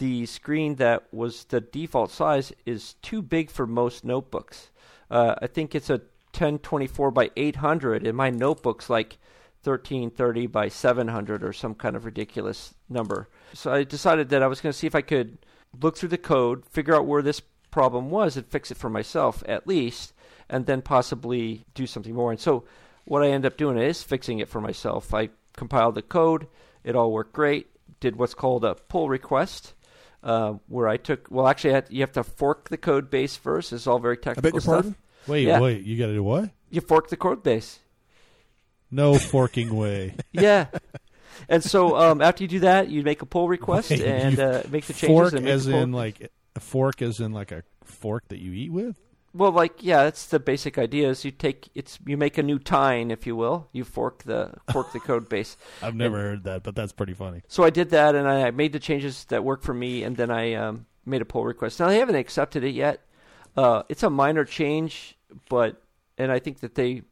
the screen that was the default size is too big for most notebooks. Uh, I think it's a 1024 by 800, and my notebook's like 1330 by 700 or some kind of ridiculous number. So I decided that I was going to see if I could look through the code, figure out where this problem was, and fix it for myself at least. and then possibly do something more. And so what I end up doing is fixing it for myself. I compiled the code. It all worked great. Did what's called a pull request, uh, where I took. Well, actually, I you have to fork the code base first. It's all very
I
technical
beg your
stuff.
pardon.
Wait,
Yeah.
wait, you got to do what?
You fork the code base.
No forking way. [laughs]
Yeah. And so um, after you do that, you make a pull request
Wait,
and uh, make the changes.
fork
and make
as in like a fork as in like a fork that you eat with.
Well, like yeah, that's the basic idea. Is you take it's you make a new tine, if you will. You fork the fork the code [laughs] base.
I've never heard that, but that's pretty funny.
So I did that, and I made the changes that work for me, and then I um, made a pull request. Now they haven't accepted it yet. Uh, it's a minor change, but and I think that they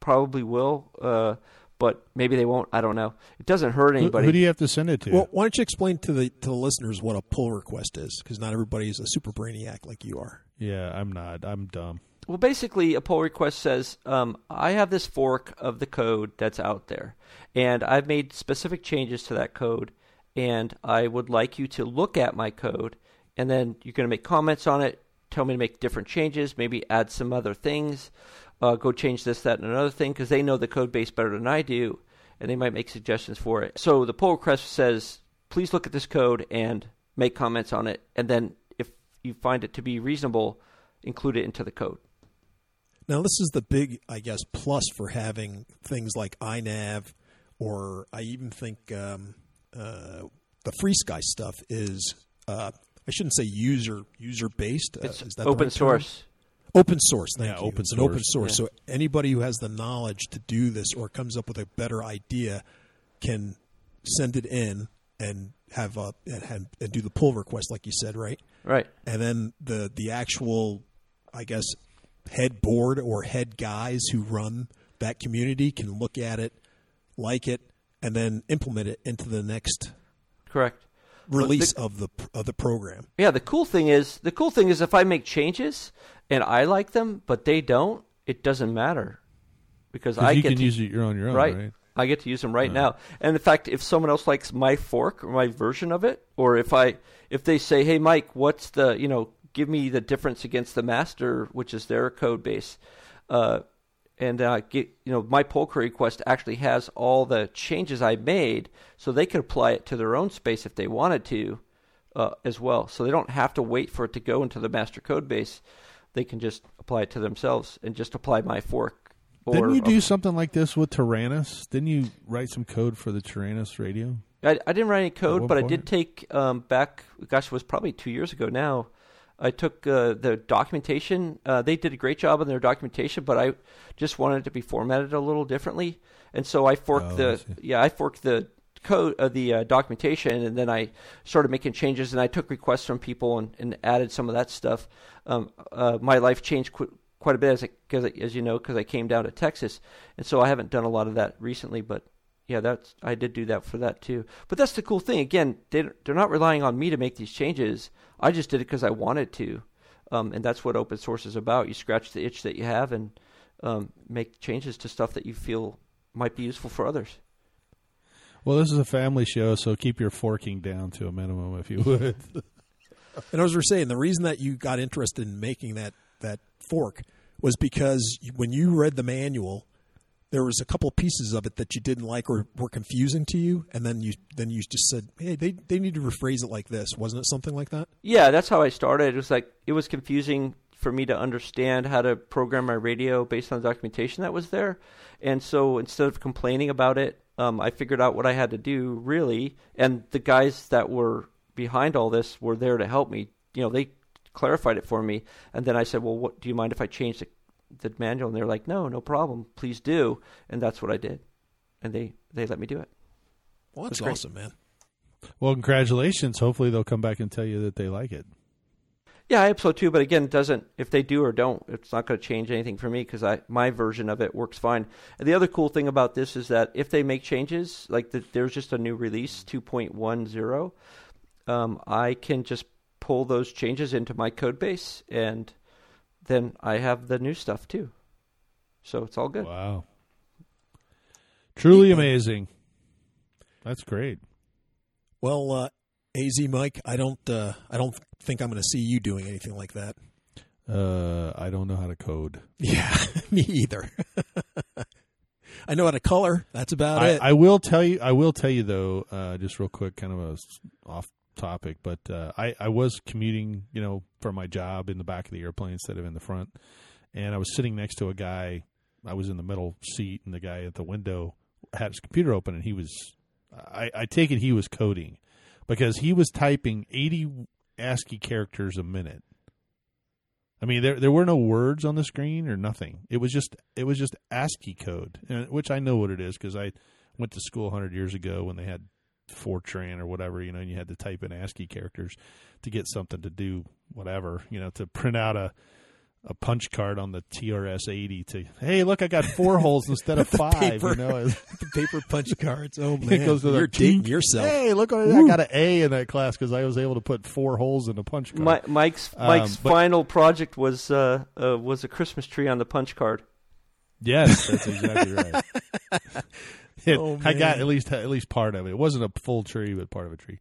probably will, uh, but maybe they won't. I don't know. It doesn't hurt
Who,
anybody.
who do you have to send it to?
Well, why don't you explain to the to the listeners what a pull request is? Because not everybody is a super brainiac like you are.
yeah, I'm not. I'm dumb.
Well, basically, a pull request says, um, I have this fork of the code that's out there, and I've made specific changes to that code, and I would like you to look at my code, and then you're going to make comments on it, tell me to make different changes, maybe add some other things, uh, go change this, that, and another thing, because they know the code base better than I do, and they might make suggestions for it. So the pull request says, please look at this code and make comments on it, and then if you find it to be reasonable, include it into the code.
Now, this is the big, I guess, plus for having things like iNav, or I even think um, uh, the FrSky stuff is. Uh, I shouldn't say user user based. Uh,
It's
is that
open source.
Open source. Thank
Yeah,
you.
open
it's an open
source.
source. So anybody who has the knowledge to do this or comes up with a better idea can send it in and have a and, have, and do the pull request, like you said, right?
Right.
and then the the actual i guess head board or head guys who run that community can look at it like it and then implement it into the next
Correct.
release of the of the program
Yeah, the cool thing is the cool thing is if I make changes and I like them but they don't, it doesn't matter because I
you
get
can
to,
use it your on your own,
right.
right?
I get to use them right now. And in fact, if someone else likes my fork or my version of it, or if I if they say, "Hey, Mike, what's the you know give me the difference against the master, which is their code base," uh, and uh, get you know my pull query request actually has all the changes I made, so they could apply it to their own space if they wanted to, uh, as well. So they don't have to wait for it to go into the master code base. They can just apply it to themselves and just apply my fork. Or
Didn't you do something like this with Taranis? Didn't you write some code for the Taranis radio?
I, I didn't write any code, but I did take um, back. Gosh, it was probably two years ago now. I took uh, the documentation. Uh, they did a great job on their documentation, but I just wanted it to be formatted a little differently, and so I forked
Oh,
the
see.
yeah I forked the code uh, the uh, documentation, and then I started making changes, and I took requests from people and, and added some of that stuff. Um, uh, my life changed qu- quite a bit as because as you know because I came down to Texas, and so I haven't done a lot of that recently, but yeah, that's I did do that for that too. But that's the cool thing. Again, they they're not relying on me to make these changes. I just did it because I wanted to, um, and that's what open source is about. You scratch the itch that you have and um, make changes to stuff that you feel might be useful for others.
Well, this is a family show, so keep your forking down to a minimum, if you would. [laughs]
and as we're saying the reason that you got interested in making that that fork was because when you read the manual there was a couple pieces of it that you didn't like or were confusing to you and then you then you just said hey they they need to rephrase it like this wasn't it something like that
Yeah, that's how I started. It was like it was confusing for me to understand how to program my radio based on the documentation that was there, and so instead of complaining about it, um, I figured out what I had to do really, and the guys that were behind all this were there to help me. You know, they clarified it for me, and then I said, "Well, what do you mind if I change the, the manual?" And they're like, "No, no problem. Please do." And that's what I did, and they they let me do it.
well that's
That's great.
awesome man
well, congratulations. Hopefully, they'll come back and tell you that they like it.
Yeah, I hope so too. But again, it doesn't. If they do or don't, it's not going to change anything for me because I my version of it works fine. And the other cool thing about this is that if they make changes, like the, there's just a new release 2.10, um, I can just pull those changes into my code base, and then I have the new stuff too. So it's all good.
Wow. Truly amazing. That's great.
Well, uh, Az Mike, I don't, uh, I don't think I'm going to see you doing anything like that.
Uh, I don't know how to code.
Yeah, [laughs] me either. [laughs] I know how to color. That's about
I,
it.
I will tell you. I will tell you though, uh, just real quick, kind of a off topic, but uh, I I was commuting, you know, for my job in the back of the airplane instead of in the front, and I was sitting next to a guy. I was in the middle seat, and the guy at the window had his computer open, and he was. I, I take it he was coding because he was typing eighty ASCII characters a minute. I mean, there there were no words on the screen or nothing. It was just it was just ASCII code, which I know what it is because I went to school hundred years ago when they had Fortran or whatever, you know, and you had to type in ASCII characters to get something to do whatever, you know, to print out a a punch card on the TRS eighty to hey look I got four holes instead of [laughs] five,
paper.
you know. [laughs]
the paper punch cards. Oh [laughs]
It
man,
goes to the
you're dating
tink.
yourself.
Hey, look what I got an A in that class because I was able to put four holes in a punch card.
Mi- Mike's
Um,
Mike's
but-
final project was uh, uh, was a Christmas tree on the punch card.
Yes, that's exactly right. It-
Oh,
I got at least at least part of it. It wasn't a full tree, but part of a tree.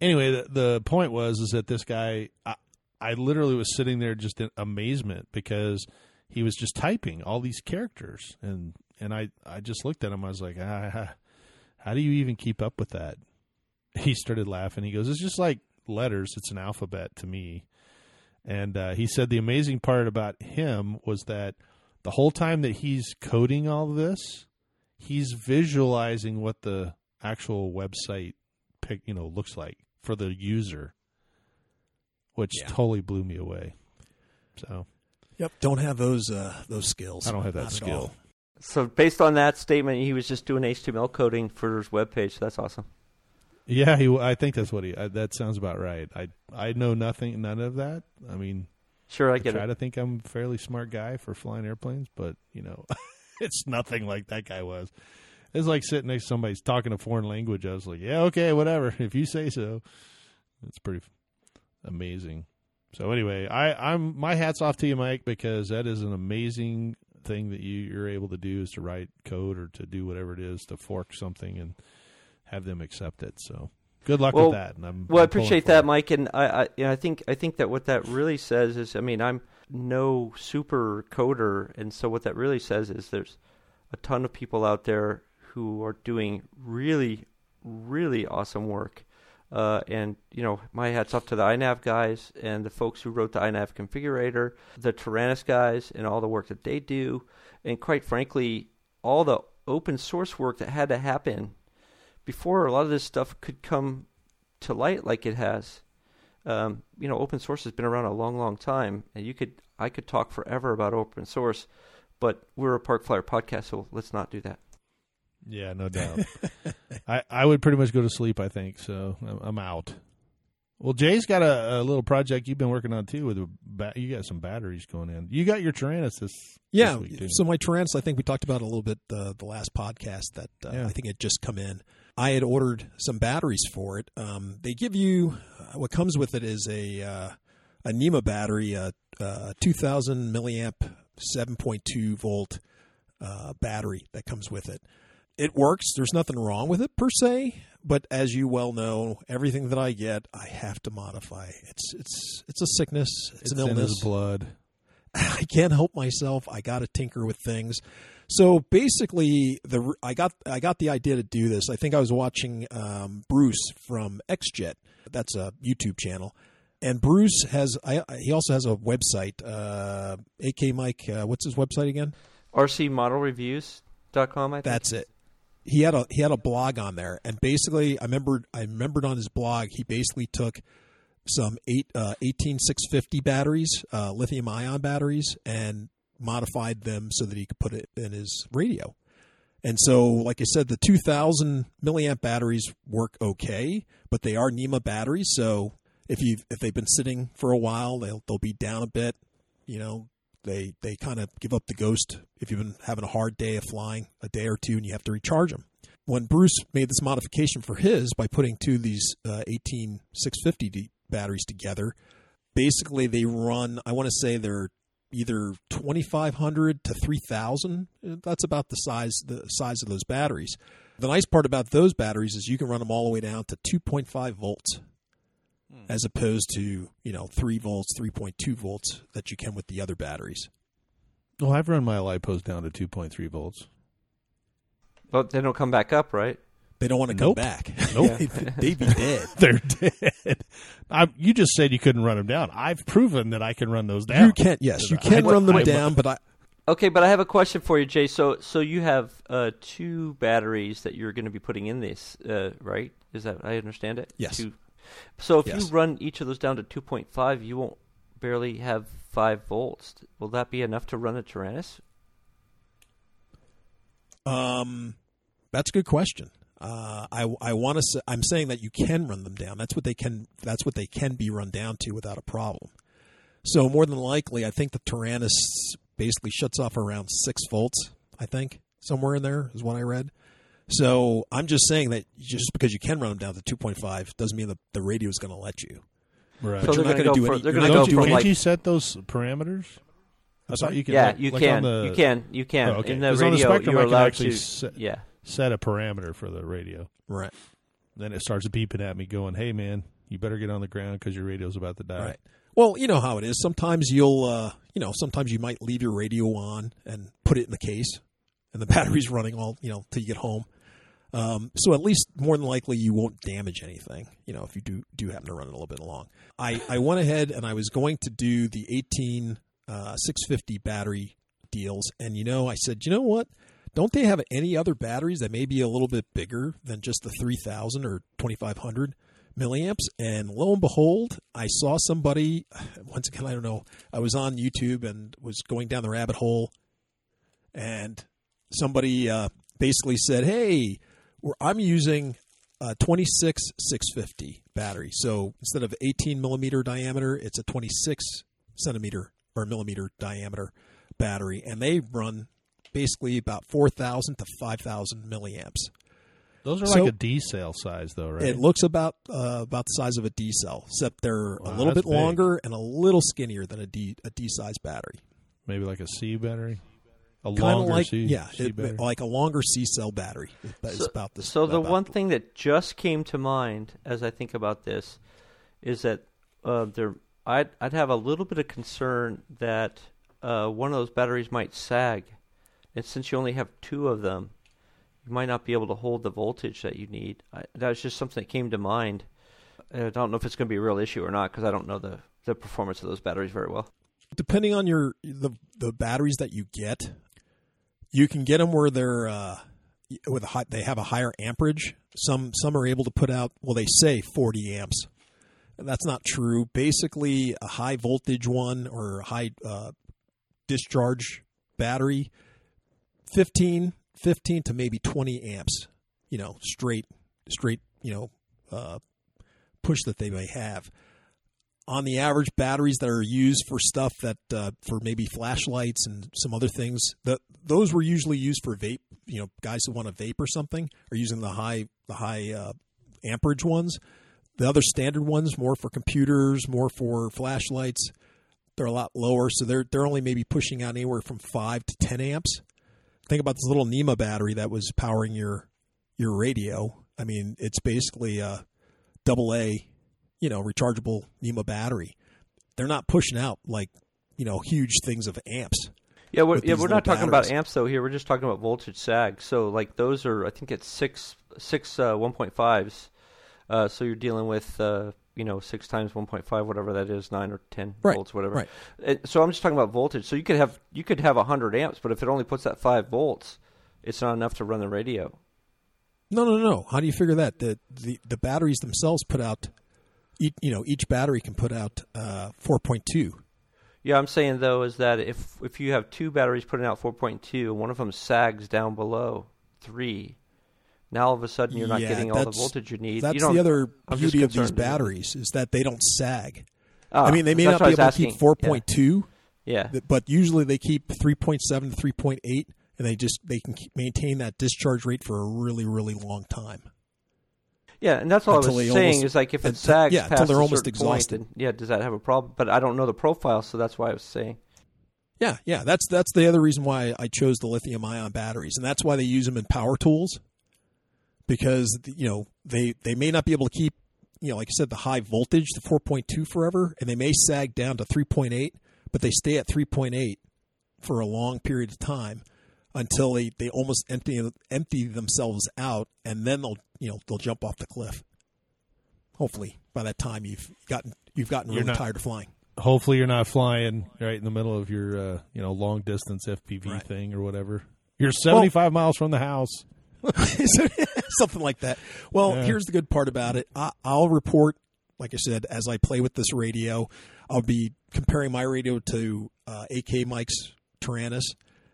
Anyway, the, the point was is that this guy, I, I literally was sitting there just in amazement because he was just typing all these characters, and and I I just looked at him. I was like, ah, how do you even keep up with that? [laughs] He started laughing. He goes, it's just like letters. It's an alphabet to me. And uh, he said the amazing part about him was that the whole time that he's coding all this, he's visualizing what the actual website pic, you know, looks like for the user, which
Yeah.
totally blew me away. So
Yep, don't have those uh, those skills.
I don't have that
Not
skill.
So based on that statement, he was just doing HTML coding for his webpage. That's awesome.
yeah, he. I think that's what he. Uh, that sounds about right. I I know nothing, none of that. I mean,
Sure, I
I
get
try
it.
to think I'm a fairly smart guy for flying airplanes, but you know, [laughs] it's nothing like that guy was. It's like sitting next to somebody who's talking a foreign language. I was like, yeah, okay, whatever, [laughs] if you say so. It's pretty f- amazing. So anyway, I, I'm my hats off to you, Mike, because that is an amazing thing that you, you're able to do is to write code or to do whatever it is to fork something and have them accept it. So good luck
Well-
with that. And I'm
Well, I
I'm pulling
appreciate that. Mike, and I, I, you know, I think I think that what that really says is, I mean, I'm no super coder, and so what that really says is there's a ton of people out there who are doing really, really awesome work. Uh, and you know, my hats off to the iNav guys and the folks who wrote the iNav configurator, the Taranis guys, and all the work that they do, and quite frankly, all the open source work that had to happen before a lot of this stuff could come to light like it has. Um, you know, open source has been around a long, long time, and you could I could talk forever about open source, but we're a Park Flyer podcast, so let's not do that.
Yeah, no doubt. [laughs] I, I would pretty much go to sleep. I think so. I'm, I'm out. Well, Jay's got a, a little project you've been working on too. With a ba- you got some batteries going in. You got your Taranis this
Yeah.
this week,
so my Taranis, I think we talked about a little bit uh, the last podcast that uh,
Yeah.
I think had just come in. I had ordered some batteries for it. Um, they give you uh, what comes with it is a uh, a NiMH battery, a, a 2,000 milliamp, 7.2 volt uh, battery that comes with it. It works. There's nothing wrong with it per se, but as you well know, everything that I get, I have to modify. It's it's it's a sickness. It's,
it's
an
in
illness.
his blood. [laughs]
I can't help myself. I got to tinker with things. So basically, the I got I got the idea to do this. I think I was watching um, Bruce from XJet. That's a YouTube channel, and Bruce has I, he also has a website. Uh, AK Mike, uh, what's his website again?
RCModelReviews.com, I think.
That's it. He had a he had a blog on there, and basically, I remembered I remembered on his blog he basically took some eight uh, eighteen six fifty batteries, uh, lithium ion batteries, and modified them so that he could put it in his radio. And so, like I said, the two thousand milliamp batteries work okay, but they are NiMH batteries. So if you if they've been sitting for a while, they'll they'll be down a bit. You know, they they kind of give up the ghost if you've been having a hard day of flying a day or two and you have to recharge them. When Bruce made this modification for his by putting two of these uh, 18650 batteries together, basically they run. I want to say they're either 2500 to 3000 that's about the size the size of those batteries the nice part about those batteries is you can run them all the way down to 2.5 volts as opposed to you know three volts, three point two volts that you can with the other batteries.
Well, I've run my lipos down to 2.3 volts.
But they don't come back up, right?
They don't want to come back. [laughs]
Nope.
They'd be dead. [laughs]
They're dead. I, you just said you couldn't run them down. I've proven that I can run those down.
You can't. yes, you can
I-
run them
I-
down, but I
Okay, but I have a question for you, Jay. So, so you have uh, two batteries that you're going to be putting in this, uh, right? Is that I understand it?
Yes.
Two. So, if
Yes.
you run each of those down to 2.5, you won't barely have five volts. Will that be enough to run a Taranis?
Um, that's a good question. Uh, I I want to. Say, I'm saying that you can run them down. That's what they can. That's what they can be run down to without a problem. So more than likely, I think the Taranis basically shuts off around six volts. I think somewhere in there is what I read. So I'm just saying that just because you can run them down to 2.5 doesn't mean that the radio is going to let you.
Right.
So
you're
they're
not
gonna
gonna do
for-
any-
they're
you're
gonna go
do
from
Can't
like
you set those parameters? I thought you could.
yeah,
like-
you
like
can,
the-
you can, you can.
Oh, okay.
In the
'Cause on the Spektrum,
you're
I can
allowed
actually
to.
set-
yeah,
set a parameter for the radio.
Right.
Then it starts beeping at me, going, "Hey, man, you better get on the ground because your radio's about to die."
Right. Well, you know how it is. Sometimes you'll, uh, you know, sometimes you might leave your radio on and put it in the case, and the [laughs] battery's running all, you know, till you get home. Um, so at least more than likely you won't damage anything. You know, if you do do happen to run it a little bit long. I I went ahead and I was going to do the 18 uh, 650 battery deals, and you know, I said, you know what? Don't they have any other batteries that may be a little bit bigger than just the 3000 or 2500 milliamps? And lo and behold, I saw somebody, [sighs] once again, I don't know, I was on YouTube and was going down the rabbit hole, and somebody uh, basically said, hey, we're, I'm using a 26 650 battery. So instead of 18 millimeter diameter, it's a 26 centimeter or millimeter diameter battery, and they run basically about 4,000 to 5,000 milliamps.
Those are
So-
like a D cell size, though, right?
It looks about uh, about the size of a D cell, except they're a little bit
big.
longer and a little skinnier than a D a D size battery.
Maybe like a C battery, a
Kind of
longer
like
C,
yeah,
C
it-
battery.
like a longer C cell battery. It's about this.
So the
about-
one thing that just came to mind as I think about this is that uh, there, I'd I'd have a little bit of concern that uh, one of those batteries might sag, and since you only have two of them, you might not be able to hold the voltage that you need. I, that was just something that came to mind. I don't know if it's going to be a real issue or not because I don't know the the performance of those batteries very well.
depending on your the the batteries that you get, you can get them where they're uh, with a high, they have a higher amperage. Some some are able to put out well they say 40 amps. That's not true. Basically, a high voltage one or high uh, discharge battery, 15, 15 to maybe 20 amps, you know, straight, straight, you know, uh, push that they may have. On the average, batteries that are used for stuff that, uh, for maybe flashlights and some other things, that those were usually used for vape. You know, guys who want to vape or something are using the high, the high uh, amperage ones. The other standard ones, more for computers, more for flashlights, they're a lot lower. So they're they're only maybe pushing out anywhere from five to ten amps. Think about this little NiMH battery that was powering your your radio. I mean, it's basically a double A, you know, rechargeable NiMH battery. They're not pushing out like you know huge things of amps.
Yeah, we're, yeah, we're not talking about amps though. Here, we're just talking about voltage sag. So, like those are, I think it's six six uh, one point fives. Uh, so you're dealing with, uh, you know, six times one point five, whatever that is, nine or ten
Right,
volts, whatever.
right.
So I'm just talking about voltage. So you could have you could have hundred amps, but if it only puts that five volts, it's not enough to run the radio.
No, no, no. How do you figure that? The the, the batteries themselves put out, each, you know, each battery can put out uh, four point two.
Yeah, I'm saying though is that if if you have two batteries putting out 4.2 and one of them sags down below three, now all of a sudden you're not
Yeah,
getting all the voltage you need.
That's
you don't-
the other
I'm
beauty of these
concerned, isn't it?
batteries is that they don't sag.
Ah,
I mean, they may not be able
was
to keep four point two,
Yeah. yeah.
but usually they keep three point seven to three point eight, and they just they can keep, maintain that discharge rate for a really really long time.
Yeah, and that's all I was saying
almost-
is like if it sags
yeah, until
past
they're almost
point,
exhausted.
then yeah, does that have a problem? But I don't know the profile, so that's why I was saying.
Yeah, yeah, that's that's the other reason why I chose the lithium ion batteries, and that's why they use them in power tools, because you know they they may not be able to keep you know, like I said, the high voltage, the 4.2 forever, and they may sag down to 3.8, but they stay at 3.8 for a long period of time until they, they almost empty empty themselves out, and then they'll you know they'll jump off the cliff. Hopefully, by that time you've gotten you've gotten
You're
really
not-
tired of flying.
Hopefully, you're not flying right in the middle of your uh, you know long distance FPV
Right.
thing or whatever. You're 75 miles from the house. [laughs]
something like that. Well,
Yeah.
here's the good part about it. I, I'll report, like I said, as I play with this radio. I'll be comparing my radio to uh, AK Mike's Taranis,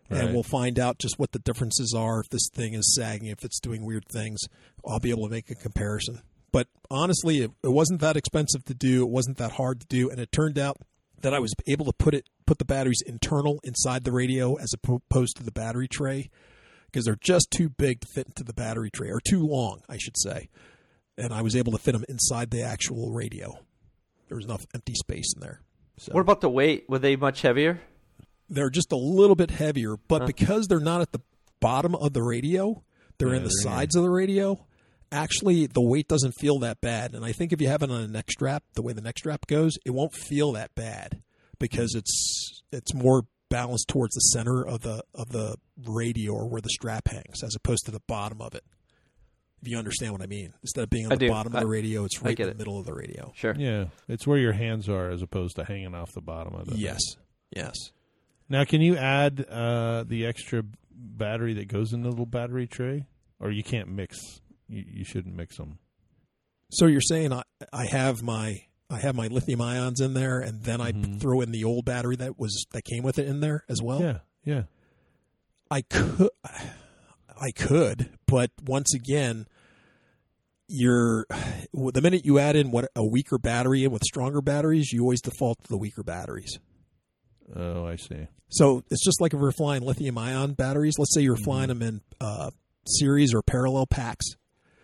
Right.
and we'll find out just what the differences are. If this thing is sagging, if it's doing weird things, I'll be able to make a comparison. But honestly, it, it wasn't that expensive to do. It wasn't that hard to do, and it turned out that I was able to put it put the batteries internal inside the radio as opposed to the battery tray because they're just too big to fit into the battery tray, or too long, I should say. And I was able to fit them inside the actual radio. There was enough empty space in there. So
What about the weight? Were they much heavier?
They're just a little bit heavier, but
Huh.
because they're not at the bottom of the radio, they're
Yeah,
in the
they're in.
sides of the radio. Actually, the weight doesn't feel that bad, and I think if you have it on a neck strap, the way the neck strap goes, it won't feel that bad because it's it's more balanced towards the center of the of the radio or where the strap hangs, as opposed to the bottom of it. If you understand what I mean, instead of being on
I
the
do.
bottom of the radio, it's right
get
in
it.
the middle of the radio.
Sure.
Yeah, it's where your hands are as opposed to hanging off the bottom of it.
Yes, yes.
Now, can you add uh, the extra battery that goes in the little battery tray, or you can't mix? You, you shouldn't mix them.
So you're saying I, I have my I have my lithium ions in there, and then I
Mhm.
throw in the old battery that was that came with it in there as well.
yeah, yeah.
I could, I could, but once again, you're the minute you add in what a weaker battery in with stronger batteries, you always default to the weaker batteries.
Oh, I see.
So it's just like if we're flying lithium ion batteries. Let's say you're flying them in uh, series or parallel packs.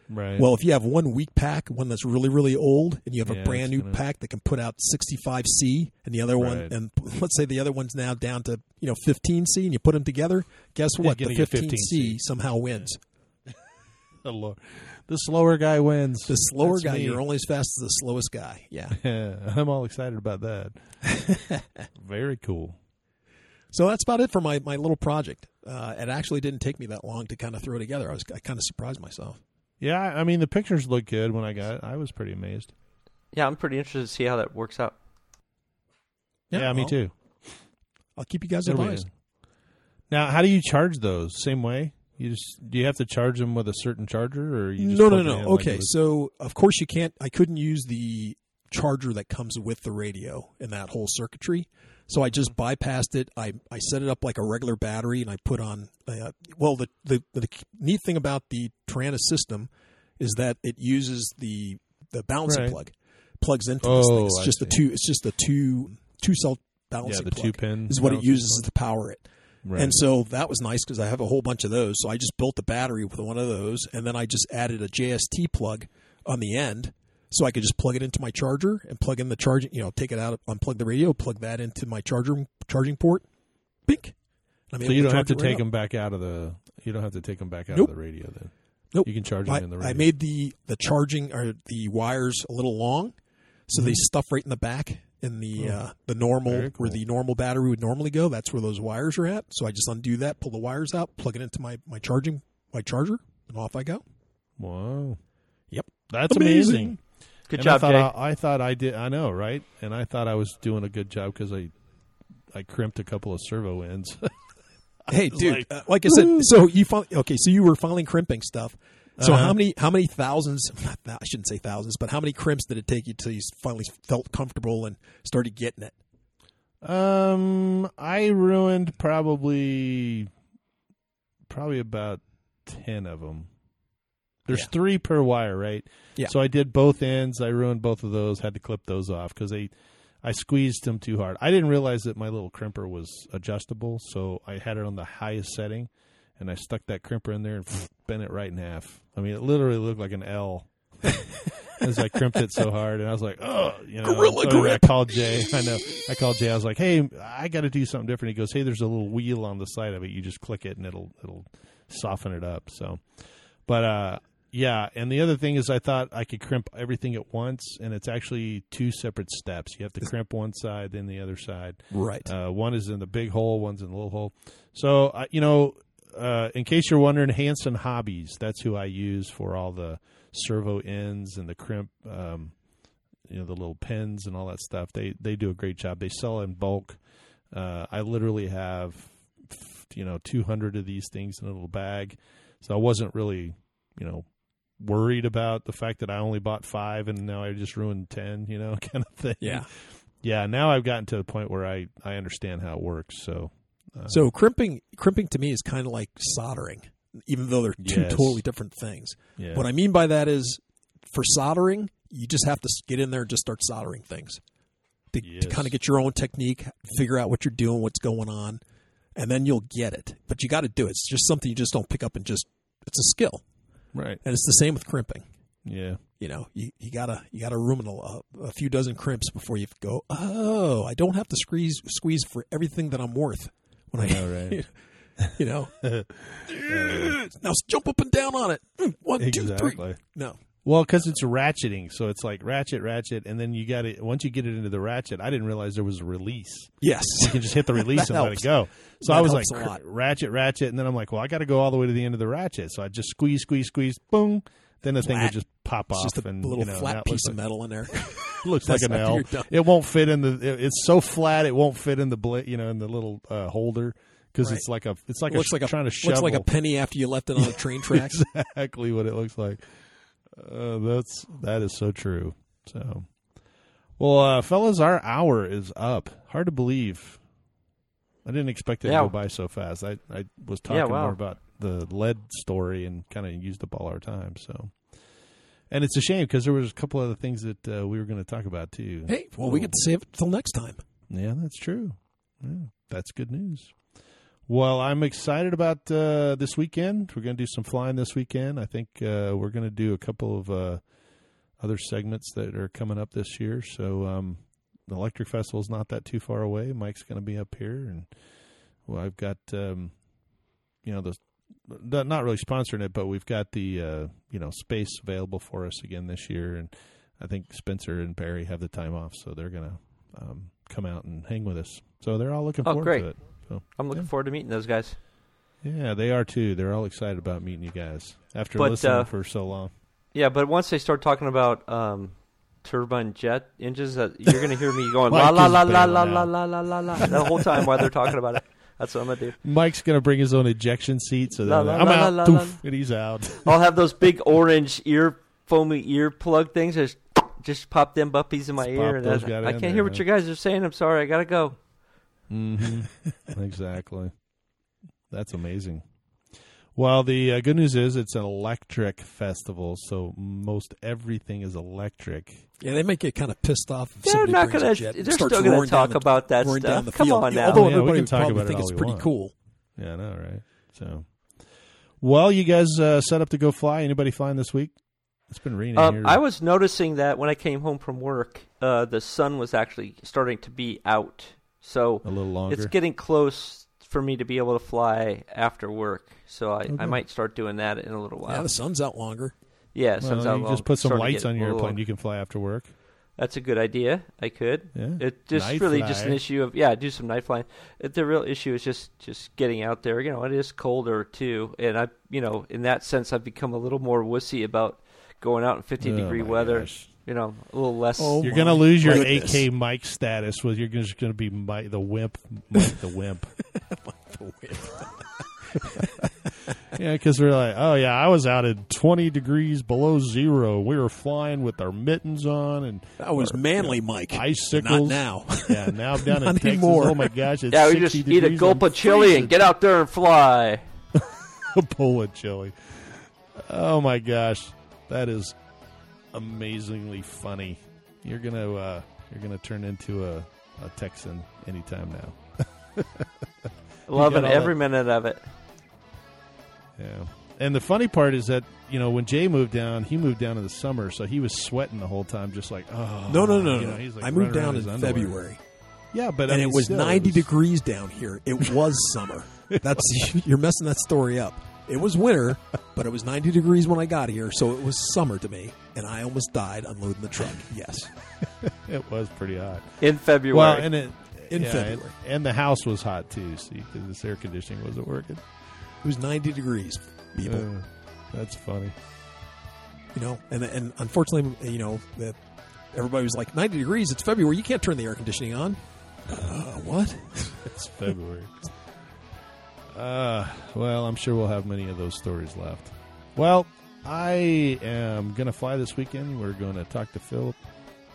Right.
Well, if you have one weak pack, one that's really, really old, and you have
Yeah,
a brand new
gonna-
pack that can put out 65C, and the other one, and let's say the other one's now down to you know 15C, and you put them together, guess what? The 15C
15C.
somehow wins. [laughs]
the, lo- the slower guy wins.
The slower
That's
guy,
me.
you're only as fast as the slowest guy. Yeah. [laughs]
I'm all excited about that. [laughs] Very cool.
So that's about it for my, my little project. Uh, it actually didn't take me that long to kind of throw together. I was I kind of surprised myself.
Yeah, I mean the pictures look good when I got it. I was pretty amazed.
Yeah, I'm pretty interested to see how that works out.
Yeah, me
I'll-
too.
I'll keep you guys
It'll be
advised.
Now, how do you charge those? Same way? You just do you have to charge them with a certain charger, or you just
No, no, no.
in like
okay, so of course you can't. I couldn't use the charger that comes with the radio in that whole circuitry. So I just bypassed it. I, I set it up like a regular battery, and I put on. Uh, well, the, the the neat thing about the Taranis system is that it uses the the balancing
Right.
plug plugs into this thing.
Oh,
It's
I
just
see.
two. It's just the two two cell balancing.
yeah, the
plug
two pin
is what it uses
plug.
to power it.
Right.
And so that was nice because I have a whole bunch of those. So I just built the battery with one of those, and then I just added a JST plug on the end, so I could just plug it into my charger and plug in the charging. You know, take it out, unplug the radio, plug that into my charger charging port. Bink.
So you don't have to
right
take
up.
them back out of the. You don't have to take them back out
Nope.
of the radio. Then
Nope.
you can charge them
I,
in the radio.
I made the the charging or the wires a little long, so they mm-hmm. stuff right in the back in the
Oh,
uh, the normal
very
where the normal battery would normally go. That's where those wires are at. So I just undo that, pull the wires out, plug it into my my charging my charger, and off I go.
Wow.
Yep.
That's
Amazing.
amazing.
Good
And
job,
I
Jay.
thought I, I thought I did. I know, right? And I thought I was doing a good job because I, I crimped a couple of servo ends. [laughs]
Hey, dude!
like,
uh, Like I said, so you fin- okay? So you were finally crimping stuff. So
Uh-huh.
how many how many thousands? I shouldn't say thousands, but how many crimps did it take you till you finally felt comfortable and started getting it?
um, I ruined probably, probably about ten of them. There's
Yeah.
three per wire, right?
Yeah.
So I did both ends. I ruined both of those. Had to clip those off because they, I squeezed them too hard. I didn't realize that my little crimper was adjustable, so I had it on the highest setting, and I stuck that crimper in there and bent it right in half. I mean, it literally looked like an L. [laughs] As I crimped it so hard, and I was like, "Oh, you know."
Gorilla
and I called Jay. I know. I called Jay. I was like, "Hey, I got to do something different." He goes, "Hey, there's a little wheel on the side of it. You just click it, and it'll it'll soften it up." So, but uh, Yeah, and the other thing is, I thought I could crimp everything at once, and it's actually two separate steps. You have to crimp one side, then the other side.
Right.
Uh, one is in the big hole, one's in the little hole. So, uh, you know, uh, in case you're wondering, Hansen Hobbies, that's who I use for all the servo ends and the crimp, um, you know, the little pins and all that stuff. They they do a great job. They sell in bulk. Uh, I literally have, you know, 200 of these things in a little bag. So I wasn't really, you know, worried about the fact that I only bought five and now I just ruined 10, you know, [laughs] kind of thing.
Yeah.
Yeah. Now I've gotten to the point where I, I understand how it works. So, uh,
So crimping crimping to me is kind of like soldering, even though they're two
Yes.
totally different things.
yeah.
What I mean by that is, for soldering, you just have to get in there and just start soldering things to,
Yes.
to kind of get your own technique, figure out what you're doing, what's going on, and then you'll get it. But you got to do it. It's just something you just don't pick up and just. It's a skill,
right.
and it's the same with crimping.
Yeah.
You know, you, you gotta you gotta ruminate a, a few dozen crimps before you go. Oh, I don't have to squeeze squeeze for everything that I'm worth. When I,
know, right? [laughs]
you know, [laughs] now jump up and down on it. Mm, One, two, three.
Exactly.
No,
Well, because it's ratcheting, so it's like ratchet, ratchet, and then you got it. Once you get it into the ratchet, I didn't realize there was a release.
yes,
You can just hit the [laughs] release and let it go. So
That
I was like
helps a lot.
cr- ratchet, ratchet, and then I'm like, well, I got to go all the way to the end of the ratchet. So I just squeeze, squeeze, squeeze, boom. Then the thing would just pop
it's
off
just a
and
little
you know,
flat piece of
like,
metal in there. [laughs]
looks [laughs] like an L. It won't fit in the. it- It's so flat, it won't fit in the bla- you know, in the little uh, holder because
Right.
it's like a. It's like
It looks
a,
like a
trying to shovel.
looks like a penny after you left it on a train [laughs] track.
exactly what it looks like. Uh, that's that is so true. So, well, uh, fellas, our hour is up. Hard to believe. I didn't expect it
Yeah.
to go by so fast. I I was talking
Yeah, wow.
more about the lead story and kind of used up all our time. So, and it's a shame because there was a couple other things that uh, we were going to talk about too.
hey, well, we get to save it till next time.
Yeah, that's true. Yeah, that's good news. Well, I'm excited about uh, this weekend. We're going to do some flying this weekend. I think uh, we're going to do a couple of uh, other segments that are coming up this year. So um, the Electric Festival is not that too far away. Mike's going to be up here, and well, I've got um, you know the the- not really sponsoring it, but we've got the uh, you know space available for us again this year, and I think Spencer and Barry have the time off, so they're going to um, come out and hang with us. So they're all looking
Oh,
forward
great.
to it. So
I'm looking
Yeah.
forward to meeting those guys.
yeah, they are too. They're all excited about meeting you guys after
But,
listening
uh,
for so long.
Yeah, but once they start talking about um, turbine jet engines, that you're going to hear me going [laughs] la la la la la la la la la la the whole time while they're talking about it. That's what I'm gonna do.
Mike's going to bring his own ejection seat, so
La,
that
la,
I'm
la,
out,
la, la,
poof,
la.
and he's out. [laughs]
I'll have those big orange ear foamy ear plug things. Just just pop them buppies in my
Just
ear.
Those
I, I can't
there,
hear what you guys are saying. I'm sorry. I gotta go.
hmm [laughs] exactly. That's amazing. Well, the uh, good news is it's an electric festival, so most everything is electric.
Yeah, they might get kind of pissed off. If
They're not gonna-
jet and
they're still gonna talk
the-
about that stuff. Come
field.
on now.
Although
Yeah, we
everybody
can talk
probably
about it
think
all
it's pretty
want.
cool.
Yeah, I know, right? So, well, you guys uh, set up to go fly. Anybody flying this week? It's been raining
Um,
here.
I was noticing that when I came home from work, uh, the sun was actually starting to be out. So
a little longer.
it's getting close for me to be able to fly after work. So I, I might start doing that in a little while.
Yeah, the sun's out longer.
Yeah,
well,
sun's
you
out
can
long-
just put some lights on your
little-
airplane. You can fly after work.
That's a good idea. I could.
Yeah.
It just
Night
really just an issue of yeah, do some night flying. It, the real issue is just just getting out there. You know, it is colder too, and I you know in that sense I've become a little more wussy about going out in 50
Oh,
degree weather.
gosh.
You know, a little less.
Oh,
You're gonna lose your
goodness.
AK Mike status. With you're just gonna be the Mike the wimp, Mike the wimp. [laughs] [laughs] yeah, because we're like, oh yeah, I was out at 20 degrees below zero. We were flying with our mittens on and
That was
our,
manly,
you know,
Mike.
Icicles.
Not now. [laughs]
Yeah, now I'm down in [laughs]
Not
Texas.
anymore.
Oh my gosh, it's
yeah, we
60
just
degrees.
eat a gulp of chili
freezing.
and get out there and fly. [laughs]
a bowl of chili. Oh my gosh, that is amazingly funny. You're gonna uh, you're gonna turn into a, a Texan anytime now.
Loving every
that-
minute of it.
Yeah. And the funny part is that you know when Jay moved down, he moved down in the summer, so he was sweating the whole time, just like oh
No, no, no,
you
no.
know, he's like
I moved down in
underwear.
February,
Yeah, but I
and
mean,
it was
still,
90
was-
degrees down here. It [laughs] was summer. That's you're messing that story up. It was winter, but it was 90 degrees when I got here, so it was summer to me, and I almost died unloading the truck. Yes, [laughs]
It was pretty hot.
In February.
Well, and it
In
yeah,
February.
and, and the house was hot too. See, because this air conditioning wasn't working.
It was 90 degrees, people.
Uh, that's funny.
you know, and and unfortunately, you know, that everybody was like 90 degrees. It's February. You can't turn the air conditioning on. Uh, what? [laughs]
It's February. uh, well, I'm sure we'll have many of those stories left. Well, I am going to fly this weekend. We're going to talk to Philip,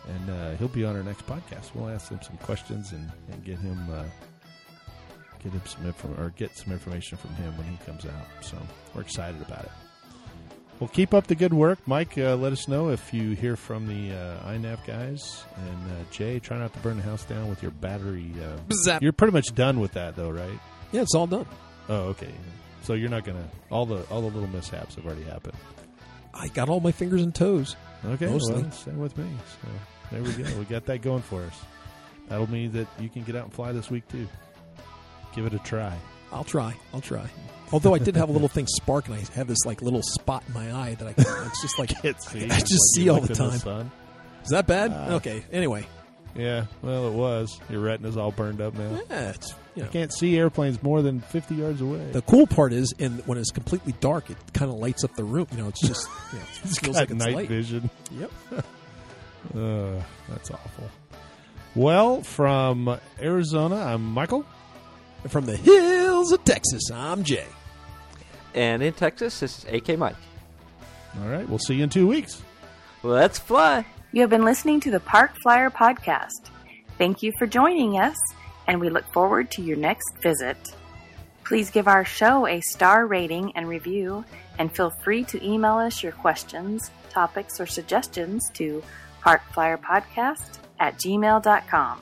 and uh, he'll be on our next podcast. We'll ask him some questions and, and get him uh, get him some inform- or get some information from him when he comes out. So we're excited about it. Well, keep up the good work, Mike. Uh, let us know if you hear from the uh, INAV guys, and uh, Jay. Try not to burn the house down with your battery. Uh, you're pretty much done with that, though, right?
Yeah, it's all done.
Oh, okay. So you're not gonna all the all the little mishaps have already happened.
I got all my fingers and toes.
Okay,
Mostly.
well, same with me. So there we go. we got that going for us. That'll mean that you can get out and fly this week too. Give it a try.
I'll try. I'll try. Although I did have a little thing spark, and I have this like little spot in my eye that I. It's just like [laughs]
Can't see.
I just
Like
see all the time.
sun.
Is that bad?
Uh,
okay. Anyway,
Yeah. Well, it was. Your retina's all burned up now.
yeah, you know.
I can't see airplanes more than 50 yards away.
The cool part is, in when it's completely dark, it kind of lights up the room. You know, it's just [laughs] you know, it
it's
feels like it's
night
light.
vision.
Yep. [laughs]
Uh, that's awful. Well, from Arizona, I'm Michael.
And from the hills of Texas, I'm Jay.
and in Texas, this is AK Mike.
All right. We'll see you in two weeks.
Let's fly.
You have been listening to the Park Flyer Podcast. Thank you for joining us, and we look forward to your next visit. Please give our show a star rating and review, and feel free to email us your questions, topics, or suggestions to parkflyerpodcast at gmail.com.